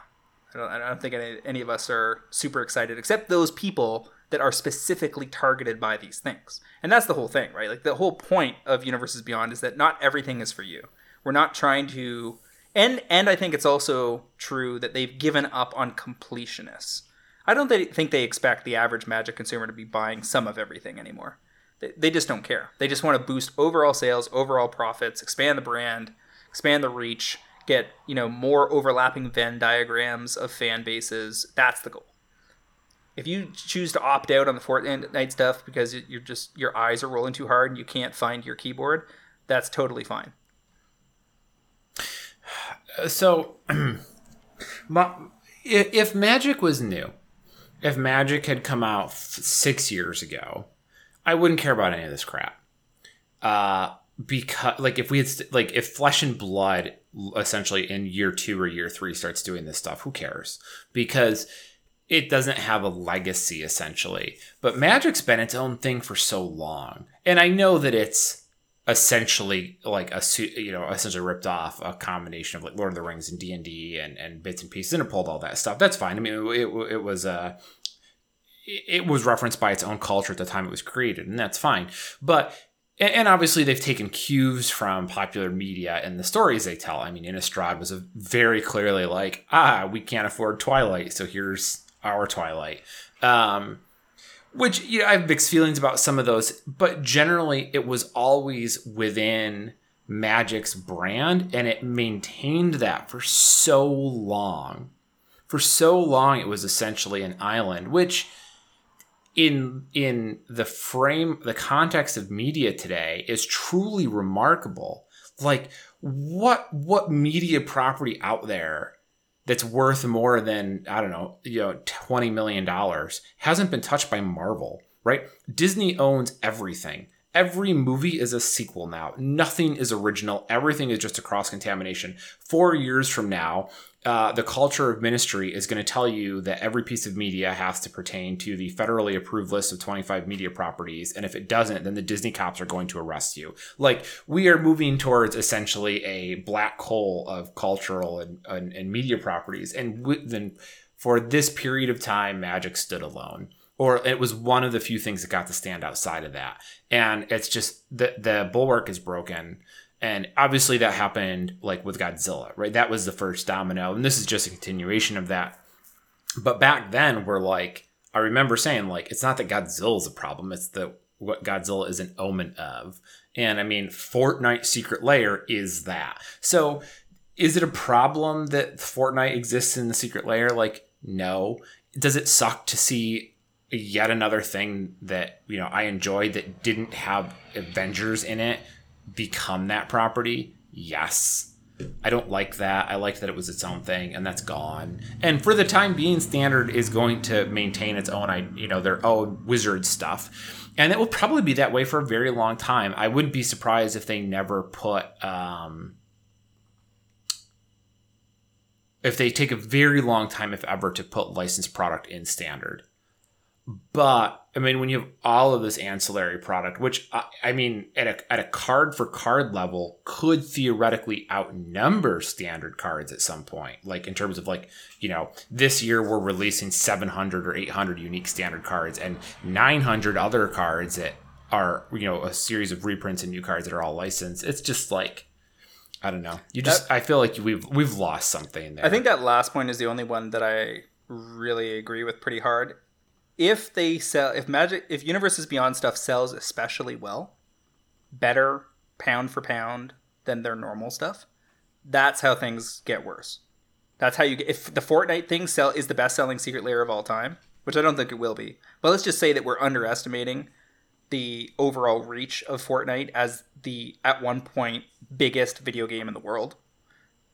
I don't. I don't think any, any of us are super excited, except those people that are specifically targeted by these things. And that's the whole thing, right? Like the whole point of Universes Beyond is that not everything is for you. We're not trying to and and I think it's also true that they've given up on completionists. I don't think they expect the average Magic consumer to be buying some of everything anymore. They, they just don't care. They just want to boost overall sales, overall profits, expand the brand, expand the reach, get you know more overlapping Venn diagrams of fan bases. That's the goal if you choose to opt out on the Fortnite stuff because you're just your eyes are rolling too hard and you can't find your keyboard, that's totally fine. So, if Magic was new, if Magic had come out six years ago, I wouldn't care about any of this crap. Uh, because like if we had like if flesh and blood essentially in year two or year three starts doing this stuff who cares because it doesn't have a legacy essentially. But magic's been its own thing for so long. And i know that it's essentially like a you know essentially ripped off a combination of like lord of the rings and d&d and, and bits and pieces and pulled all that stuff. That's fine. I mean it, it, was uh it was referenced by its own culture at the time it was created and that's fine. But and obviously they've taken cues from popular media and the stories they tell. I mean, Innistrad was a very clearly like, ah, we can't afford Twilight, so here's our Twilight. Um, which you know, I have mixed feelings about some of those, but generally it was always within Magic's brand, and it maintained that for so long. For so long, it was essentially an island, which in in the frame the context of media today is truly remarkable like what what media property out there that's worth more than i don't know you know 20 million dollars hasn't been touched by marvel right? Disney owns everything. Every movie is a sequel now. Nothing is original. Everything is just a cross contamination 4 years from now uh, the culture of ministry is going to tell you that every piece of media has to pertain to the federally approved list of 25 media properties. And if it doesn't, then the Disney cops are going to arrest you. Like, we are moving towards essentially a black hole of cultural and, and, and media properties. And then for this period of time, Magic stood alone. Or it was one of the few things that got to stand outside of that. And it's just the, the bulwark is broken and obviously that happened like with Godzilla, right? That was the first domino. And this is just a continuation of that. But back then we're like, I remember saying like, it's not that Godzilla's a problem. It's the what Godzilla is an omen of. And I mean, Fortnite Secret Lair is that. So is it a problem that Fortnite exists in the secret lair? Like, no. Does it suck to see yet another thing that, you know, I enjoyed that didn't have Avengers in it become that property, yes. I don't like that. I like that it was its own thing, and that's gone. And for the time being, Standard is going to maintain its own, you know, their own wizard stuff, and it will probably be that way for a very long time. I wouldn't be surprised if they never put, um, if they take a very long time, if ever, to put licensed product in Standard. But I mean, when you have all of this ancillary product, which I, I mean, at a, at a card for card level, could theoretically outnumber standard cards at some point. Like in terms of like, you know, this year we're releasing 700 or 800 unique standard cards and 900 other cards that are, you know, a series of reprints and new cards that are all licensed. It's just like, I don't know. You just, that, I feel like we've we've lost something there. I think that last point is the only one that I really agree with pretty hard if they sell if magic if universes beyond stuff sells especially well better pound for pound than their normal stuff that's how things get worse. That's how you get if the fortnite thing sell is the best selling secret lair of all time which i don't think it will be but let's just say that we're underestimating the overall reach of fortnite as the at one point biggest video game in the world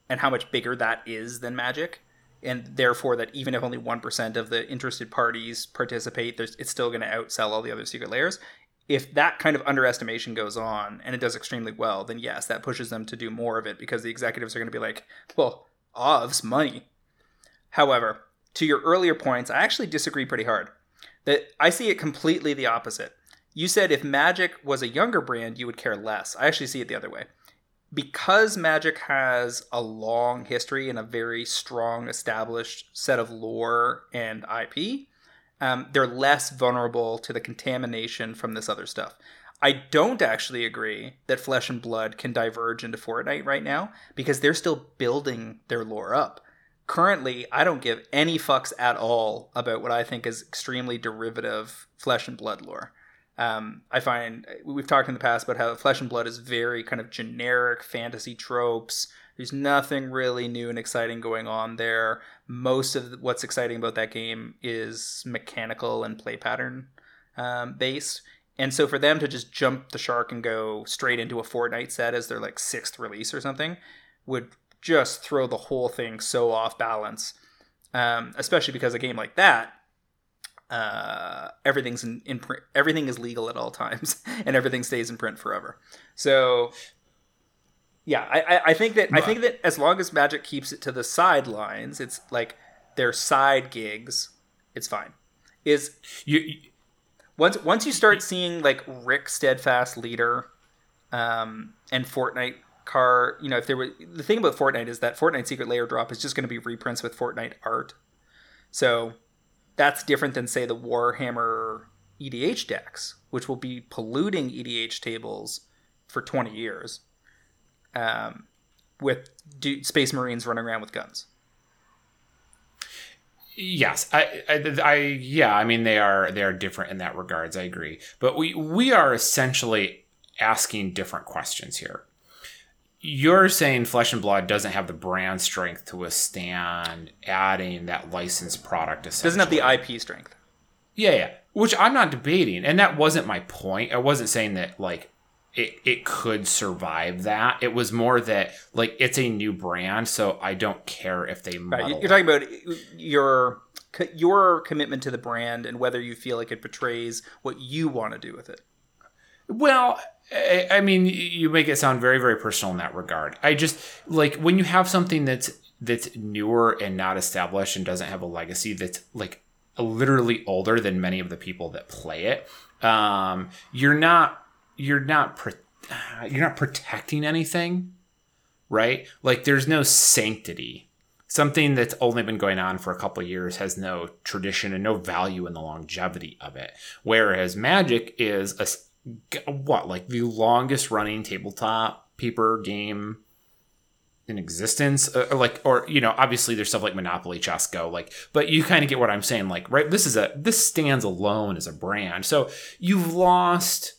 and how much bigger that is than magic and therefore that even if only 1% of the interested parties participate it's still going to outsell all the other secret lairs. If that kind of underestimation goes on and it does extremely well then yes that pushes them to do more of it because the executives are going to be like well ovs money. However to your earlier points i actually disagree pretty hard. That i see it completely the opposite. You said if magic was a younger brand you would care less. I actually see it the other way because Magic has a long history and a very strong established set of lore and IP, um, they're less vulnerable to the contamination from this other stuff. I don't actually agree that Flesh and Blood can diverge into Fortnite right now because they're still building their lore up. Currently, I don't give any fucks at all about what I think is extremely derivative Flesh and Blood lore. Um, I find we've talked in the past about how Flesh and Blood is very kind of generic fantasy tropes. There's nothing really new and exciting going on there. Most of what's exciting about that game is mechanical and play pattern um, based. And so for them to just jump the shark and go straight into a Fortnite set as their like sixth release or something would just throw the whole thing so off balance. Um, especially because a game like that uh, everything's in, in print. Everything is legal at all times, and everything stays in print forever. So, yeah, I, I, I think that I think that as long as Magic keeps it to the sidelines, it's like their side gigs, it's fine. Is You, you once once you start seeing like Rick Steadfast leader, um, and Fortnite car, you know, if there were the thing about Fortnite is that Fortnite Secret Lair drop is just going to be reprints with Fortnite art, so that's different than say the Warhammer EDH decks, which will be polluting EDH tables for twenty years, um, with du- Space Marines running around with guns. Yes, I, I, I, yeah, I mean they are they are different in that regards. I agree, but we we are essentially asking different questions here. You're saying Flesh and Blood doesn't have the brand strength to withstand adding that licensed product. Doesn't have the IP strength. Yeah, yeah. Which I'm not debating, and that wasn't my point. I wasn't saying that like it it could survive that. It was more that like it's a new brand, so I don't care if they Right, you're talking about your your commitment to the brand and whether you feel like it betrays what you want to do with it. Well, I, I mean, you make it sound very, very personal in that regard. I just like when you have something that's that's newer and not established and doesn't have a legacy that's like literally older than many of the people that play it. Um, you're not you're not you're not protecting anything, right? Like there's no sanctity. Something that's only been going on for a couple of years has no tradition and no value in the longevity of it. Whereas Magic is a what like the longest running tabletop paper game in existence? Uh, or like or you know obviously there's stuff like monopoly chess go like but you kind of get what i'm saying like right this is a this stands alone as a brand. So you've lost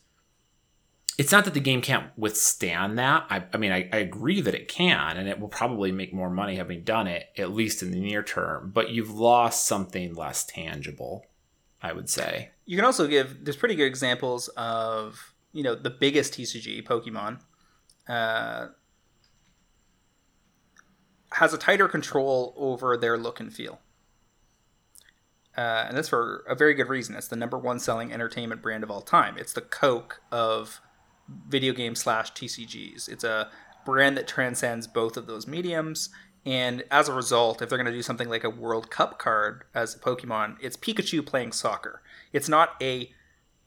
it's not that the game can't withstand that. I, I mean I, I agree that it can and it will probably make more money having done it at least in the near term but you've lost something less tangible i would say You can also give there's pretty good examples of you know the biggest TCG Pokemon uh, has a tighter control over their look and feel. Uh, and that's for a very good reason. It's the number one selling entertainment brand of all time. It's the Coke of video game slash TCGs. It's a brand that transcends both of those mediums. And as a result, if they're going to do something like a World Cup card as a Pokemon, it's Pikachu playing soccer. It's not a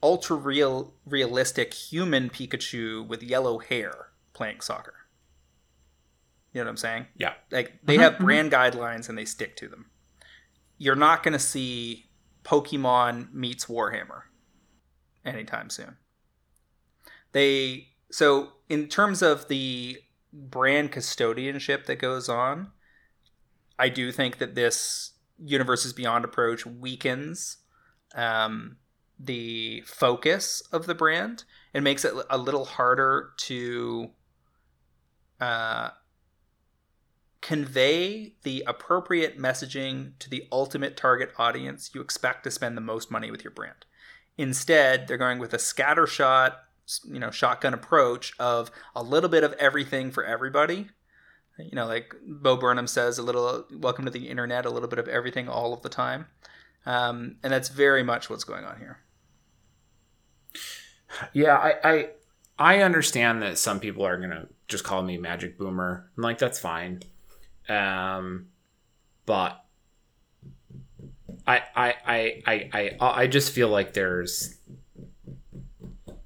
ultra real realistic human Pikachu with yellow hair playing soccer. You know what I'm saying? yeah Like they mm-hmm, have mm-hmm. brand guidelines and they stick to them. You're not going to see Pokemon meets Warhammer anytime soon. They so in terms of the brand custodianship that goes on, I do think that this Universes Beyond approach weakens um, the focus of the brand and makes it a little harder to uh, convey the appropriate messaging to the ultimate target audience you expect to spend the most money with your brand. Instead, they're going with a scattershot, you know, shotgun approach of a little bit of everything for everybody. You know, like Bo Burnham says, a little welcome to the internet, a little bit of everything all of the time. Um, and that's very much what's going on here. Yeah, I, I I understand that some people are gonna just call me magic boomer. I'm like, that's fine. Um, but I I I I I I just feel like there's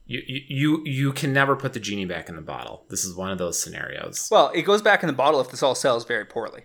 you you you can never put the genie back in the bottle. This is one of those scenarios. Well, it goes back in the bottle if this all sells very poorly.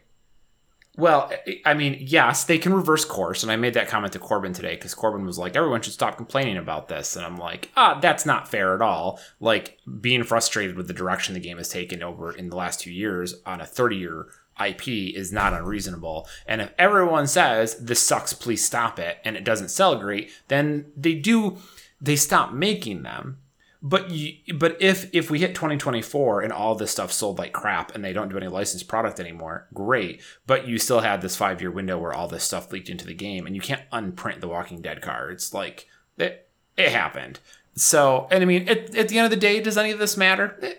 Well, I- mean, yes, they can reverse course, and I made that comment to Corbin today because Corbin was like, "Everyone should stop complaining about this," and I'm like, "Ah, that's not fair at all." Like being frustrated with the direction the game has taken over in the last two years on a 30 year IP is not unreasonable. And if everyone says this sucks, please stop it, and it doesn't sell great, then they do they stop making them. But you, but if if we hit 2024 and all this stuff sold like crap and they don't do any licensed product anymore, great. But you still had this five year window where all this stuff leaked into the game, and you can't unprint the Walking Dead cards. Like it, it happened. So, and I mean, at, at the end of the day, does any of this matter? Eh,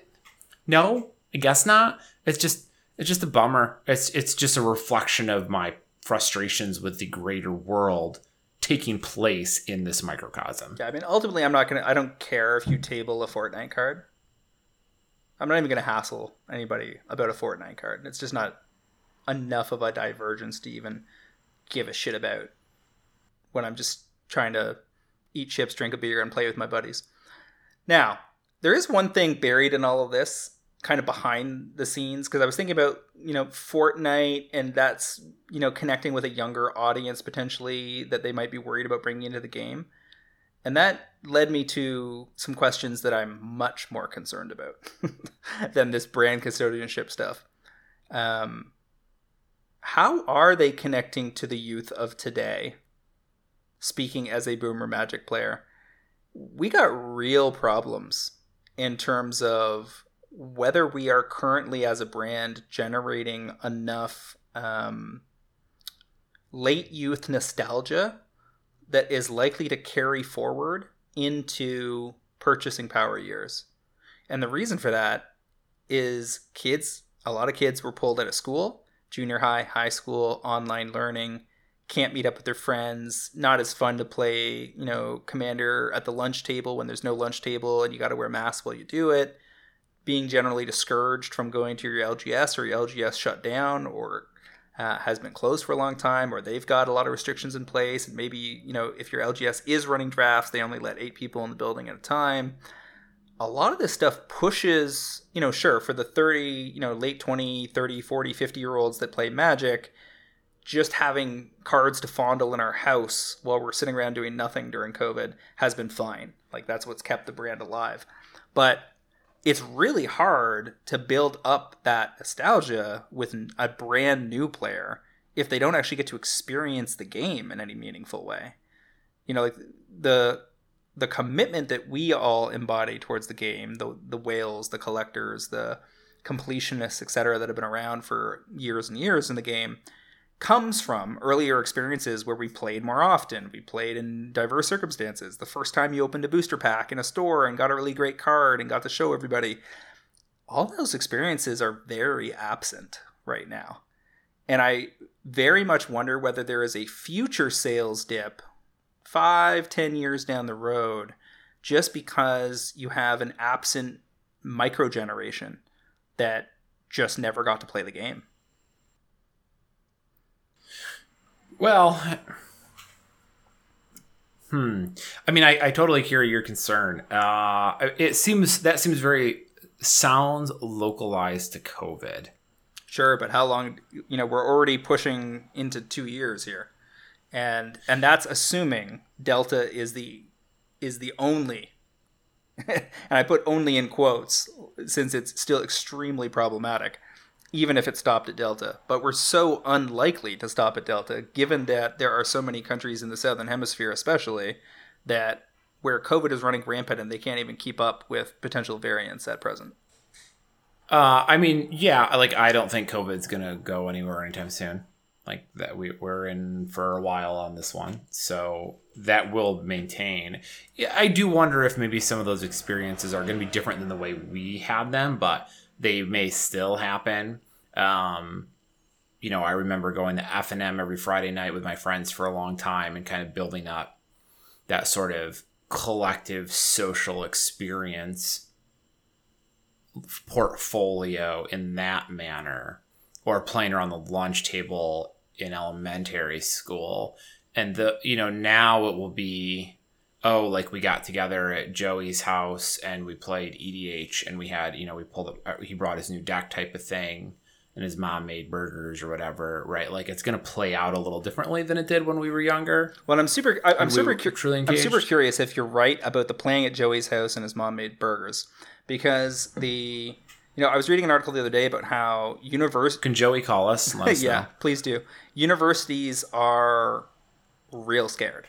no, I guess not. It's just it's just a bummer. It's it's just a reflection of my frustrations with the greater world taking place in this microcosm. Yeah, I mean, ultimately, I'm not gonna. I don't care if you table a Fortnite card. I'm not even gonna hassle anybody about a Fortnite card. It's just not enough of a divergence to even give a shit about when I'm just trying to eat chips, drink a beer, and play with my buddies. Now, there is one thing buried in all of this, kind of behind the scenes, because I was thinking about, you know, Fortnite and that's, you know, connecting with a younger audience potentially that they might be worried about bringing into the game. And that led me to some questions that I'm much more concerned about than this brand custodianship stuff. Um, how are they connecting to the youth of today? Speaking as a boomer magic player, we got real problems in terms of whether we are currently as a brand generating enough um, late youth nostalgia that is likely to carry forward into purchasing power years. And the reason for that is kids, a lot of kids were pulled out of school, junior high, high school, online learning, can't meet up with their friends, not as fun to play, you know, commander at the lunch table when there's no lunch table and you got to wear masks while you do it, being generally discouraged from going to your LGS or your LGS shut down or uh, has been closed for a long time or they've got a lot of restrictions in place and maybe, you know, if your LGS is running drafts, they only let 8 people in the building at a time. A lot of this stuff pushes, you know, sure, for the 30, you know, late 20, 30, 40, 50 year olds that play Magic, just having cards to fondle in our house while we're sitting around doing nothing during COVID has been fine. Like that's what's kept the brand alive. But it's really hard to build up that nostalgia with a brand new player if they don't actually get to experience the game in any meaningful way. You know, like the the commitment that we all embody towards the game, the the whales, the collectors, the completionists, etc., that have been around for years and years in the game, comes from earlier experiences where we played more often. We played in diverse circumstances. The first time you opened a booster pack in a store and got a really great card and got to show everybody. All those experiences are very absent right now. And I very much wonder whether there is a future sales dip five, ten years down the road just because you have an absent micro generation that just never got to play the game. Well, hmm. I mean, I, I totally hear your concern. Uh, it seems that seems very sounds localized to COVID. Sure, but how long? You know, we're already pushing into two years here, and and that's assuming Delta is the is the only, and I put only in quotes since it's still extremely problematic even if it stopped at Delta. But we're so unlikely to stop at Delta, given that there are so many countries in the Southern Hemisphere, especially, that where COVID is running rampant and they can't even keep up with potential variants at present. Uh, I mean, yeah, like I don't think COVID's gonna go anywhere anytime soon. Like that, we we're in for a while on this one, so that will maintain. Yeah, I do wonder if maybe some of those experiences are to be different than the way we had them, but they may still happen. Um, you know, I remember going to FNM every Friday night with my friends for a long time and kind of building up that sort of collective social experience portfolio in that manner, or playing around the lunch table in elementary school. And the you know now it will be oh, like we got together at Joey's house and we played EDH and we had, you know, we pulled up, uh, he brought his new deck type of thing and his mom made burgers or whatever, right? Like it's going to play out a little differently than it did when we were younger. Well, I'm super, I, am super, cu- I'm super curious if you're right about the playing at Joey's house and his mom made burgers because the, you know, I was reading an article the other day about how university. Can Joey call us? us yeah, know. please do. Universities are real scared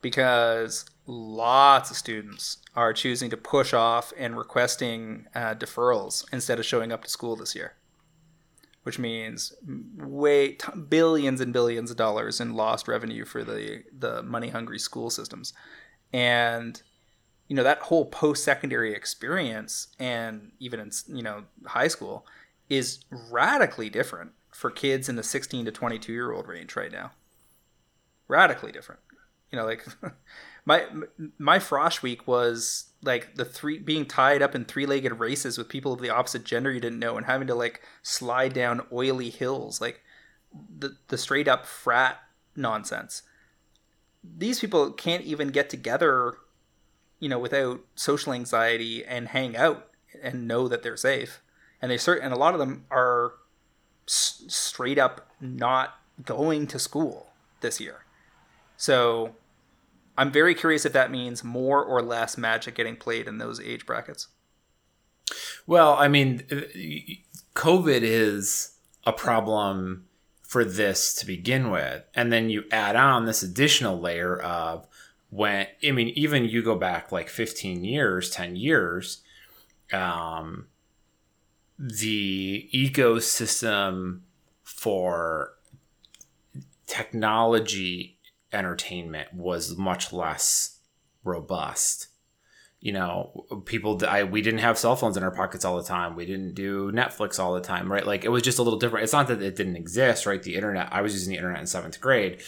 because lots of students are choosing to push off and requesting uh, deferrals instead of showing up to school this year, which means way t- billions and billions of dollars in lost revenue for the the money hungry school systems, and you know that whole post secondary experience and even in you know high school is radically different for kids in the 16 to 22 year old range right now. Radically different. You know, like my my frosh week was like the three being tied up in three-legged races with people of the opposite gender you didn't know and having to like slide down oily hills like the the straight up frat nonsense. These people can't even get together you know without social anxiety and hang out and know that they're safe. And they certain and a lot of them are s- straight up not going to school this year. So I'm very curious if that means more or less Magic getting played in those age brackets. Well, I mean, COVID is a problem for this to begin with, and then you add on this additional layer of when I mean, even you go back like 15 years, 10 years, um, the ecosystem for technology entertainment was much less robust. You know, people I we didn't have cell phones in our pockets all the time. We didn't do Netflix all the time, right? Like it was just a little different. It's not that it didn't exist, right? The internet. I was using the internet in seventh grade,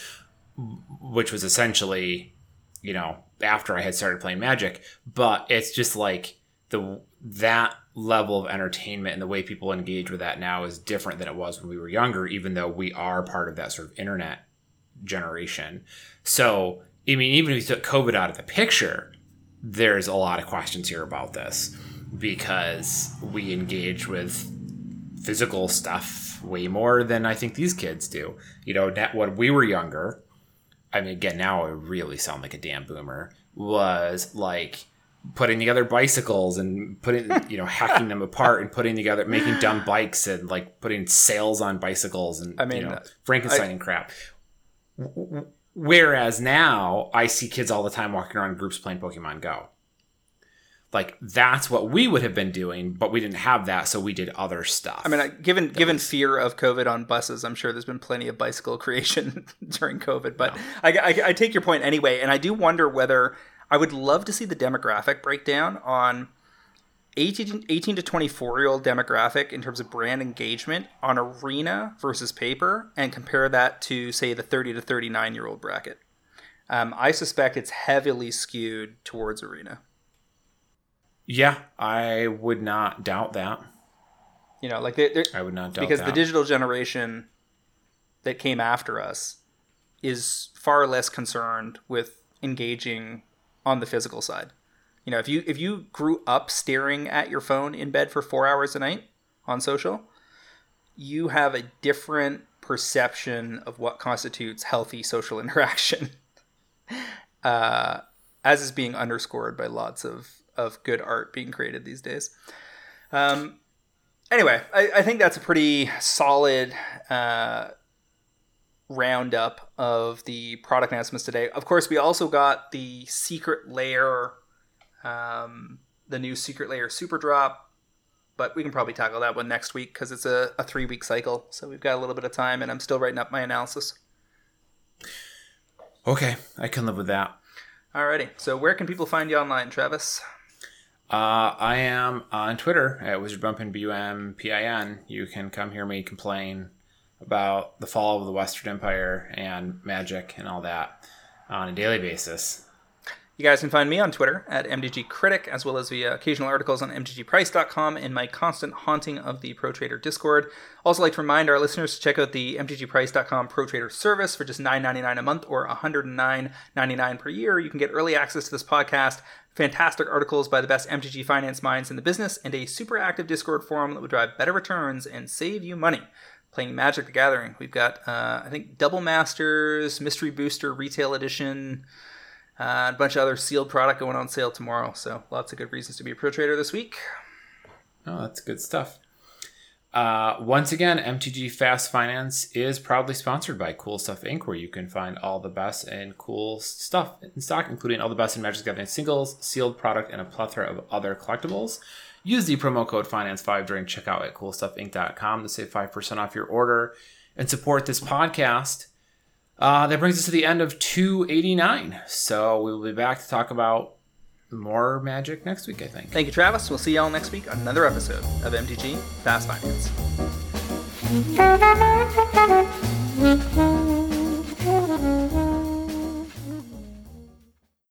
which was essentially, you know, after I had started playing Magic. But it's just like the that level of entertainment and the way people engage with that now is different than it was when we were younger. Even though we are part of that sort of internet generation. So, I mean, even if you took COVID out of the picture, there's a lot of questions here about this because we engage with physical stuff way more than I think these kids do. You know, when we were younger, I mean, again, now I really sound like a damn boomer, was like putting together bicycles and putting, you know, hacking them apart and putting together, making dumb bikes and like putting sails on bicycles and, I mean, you know, uh, Frankenstein I, and crap. Whereas now I see kids all the time walking around groups playing Pokemon Go. Like that's what we would have been doing, but we didn't have that, so we did other stuff. I mean, given given was... fear of COVID on buses, I'm sure there's been plenty of bicycle creation during COVID. But no. I, I, I take your point anyway, and I do wonder whether I would love to see the demographic breakdown on 18, 18 to 24 year old demographic in terms of brand engagement on arena versus paper and compare that to say the 30 to 39 year old bracket. Um, i suspect it's heavily skewed towards arena. Yeah i would not doubt that. You know like they, i would not doubt that because that. the digital generation that came after us is far less concerned with engaging on the physical side you know, if you if you grew up staring at your phone in bed for four hours a night on social, you have a different perception of what constitutes healthy social interaction. uh, as is being underscored by lots of, of good art being created these days. Um, anyway, I, I think that's a pretty solid uh, roundup of the product announcements today. Of course, we also got the secret lair um, the new Secret Lair Super Drop, but we can probably tackle that one next week because it's a, a three week cycle. So we've got a little bit of time, and I'm still writing up my analysis. Okay, I can live with that. Alrighty. So where can people find you online, Travis? Uh, I am on Twitter at WizardBumpin, B-U-M-P-I-N. You can come hear me complain about the fall of the Western Empire and magic and all that on a daily basis. You guys can find me on Twitter at MTG Critic, as well as via occasional articles on MTGPrice.com and my constant haunting of the Pro Trader Discord. Also, like to remind our listeners to check out the MTGPrice.com Pro Trader service for just $9.99 a month or $109.99 per year. You can get early access to this podcast, fantastic articles by the best MTG finance minds in the business, and a super active Discord forum that would drive better returns and save you money playing Magic the Gathering. We've got, uh, I think, Double Masters, Mystery Booster Retail Edition. Uh, a bunch of other sealed product going on sale tomorrow. So lots of good reasons to be a pro trader this week. Oh, that's good stuff. Uh, once again, MTG Fast Finance is proudly sponsored by Cool Stuff Inc., where you can find all the best and cool stuff in stock, including all the best in Magic the Gathering singles, sealed product, and a plethora of other collectibles. Use the promo code Finance5 during checkout at CoolStuffInc.com to save 5% off your order and support this podcast. Uh, that brings us to the end of 289. So we will be back to talk about more magic next week, I think. Thank you, Travis. We'll see y'all next week on another episode of MTG Fast Finance.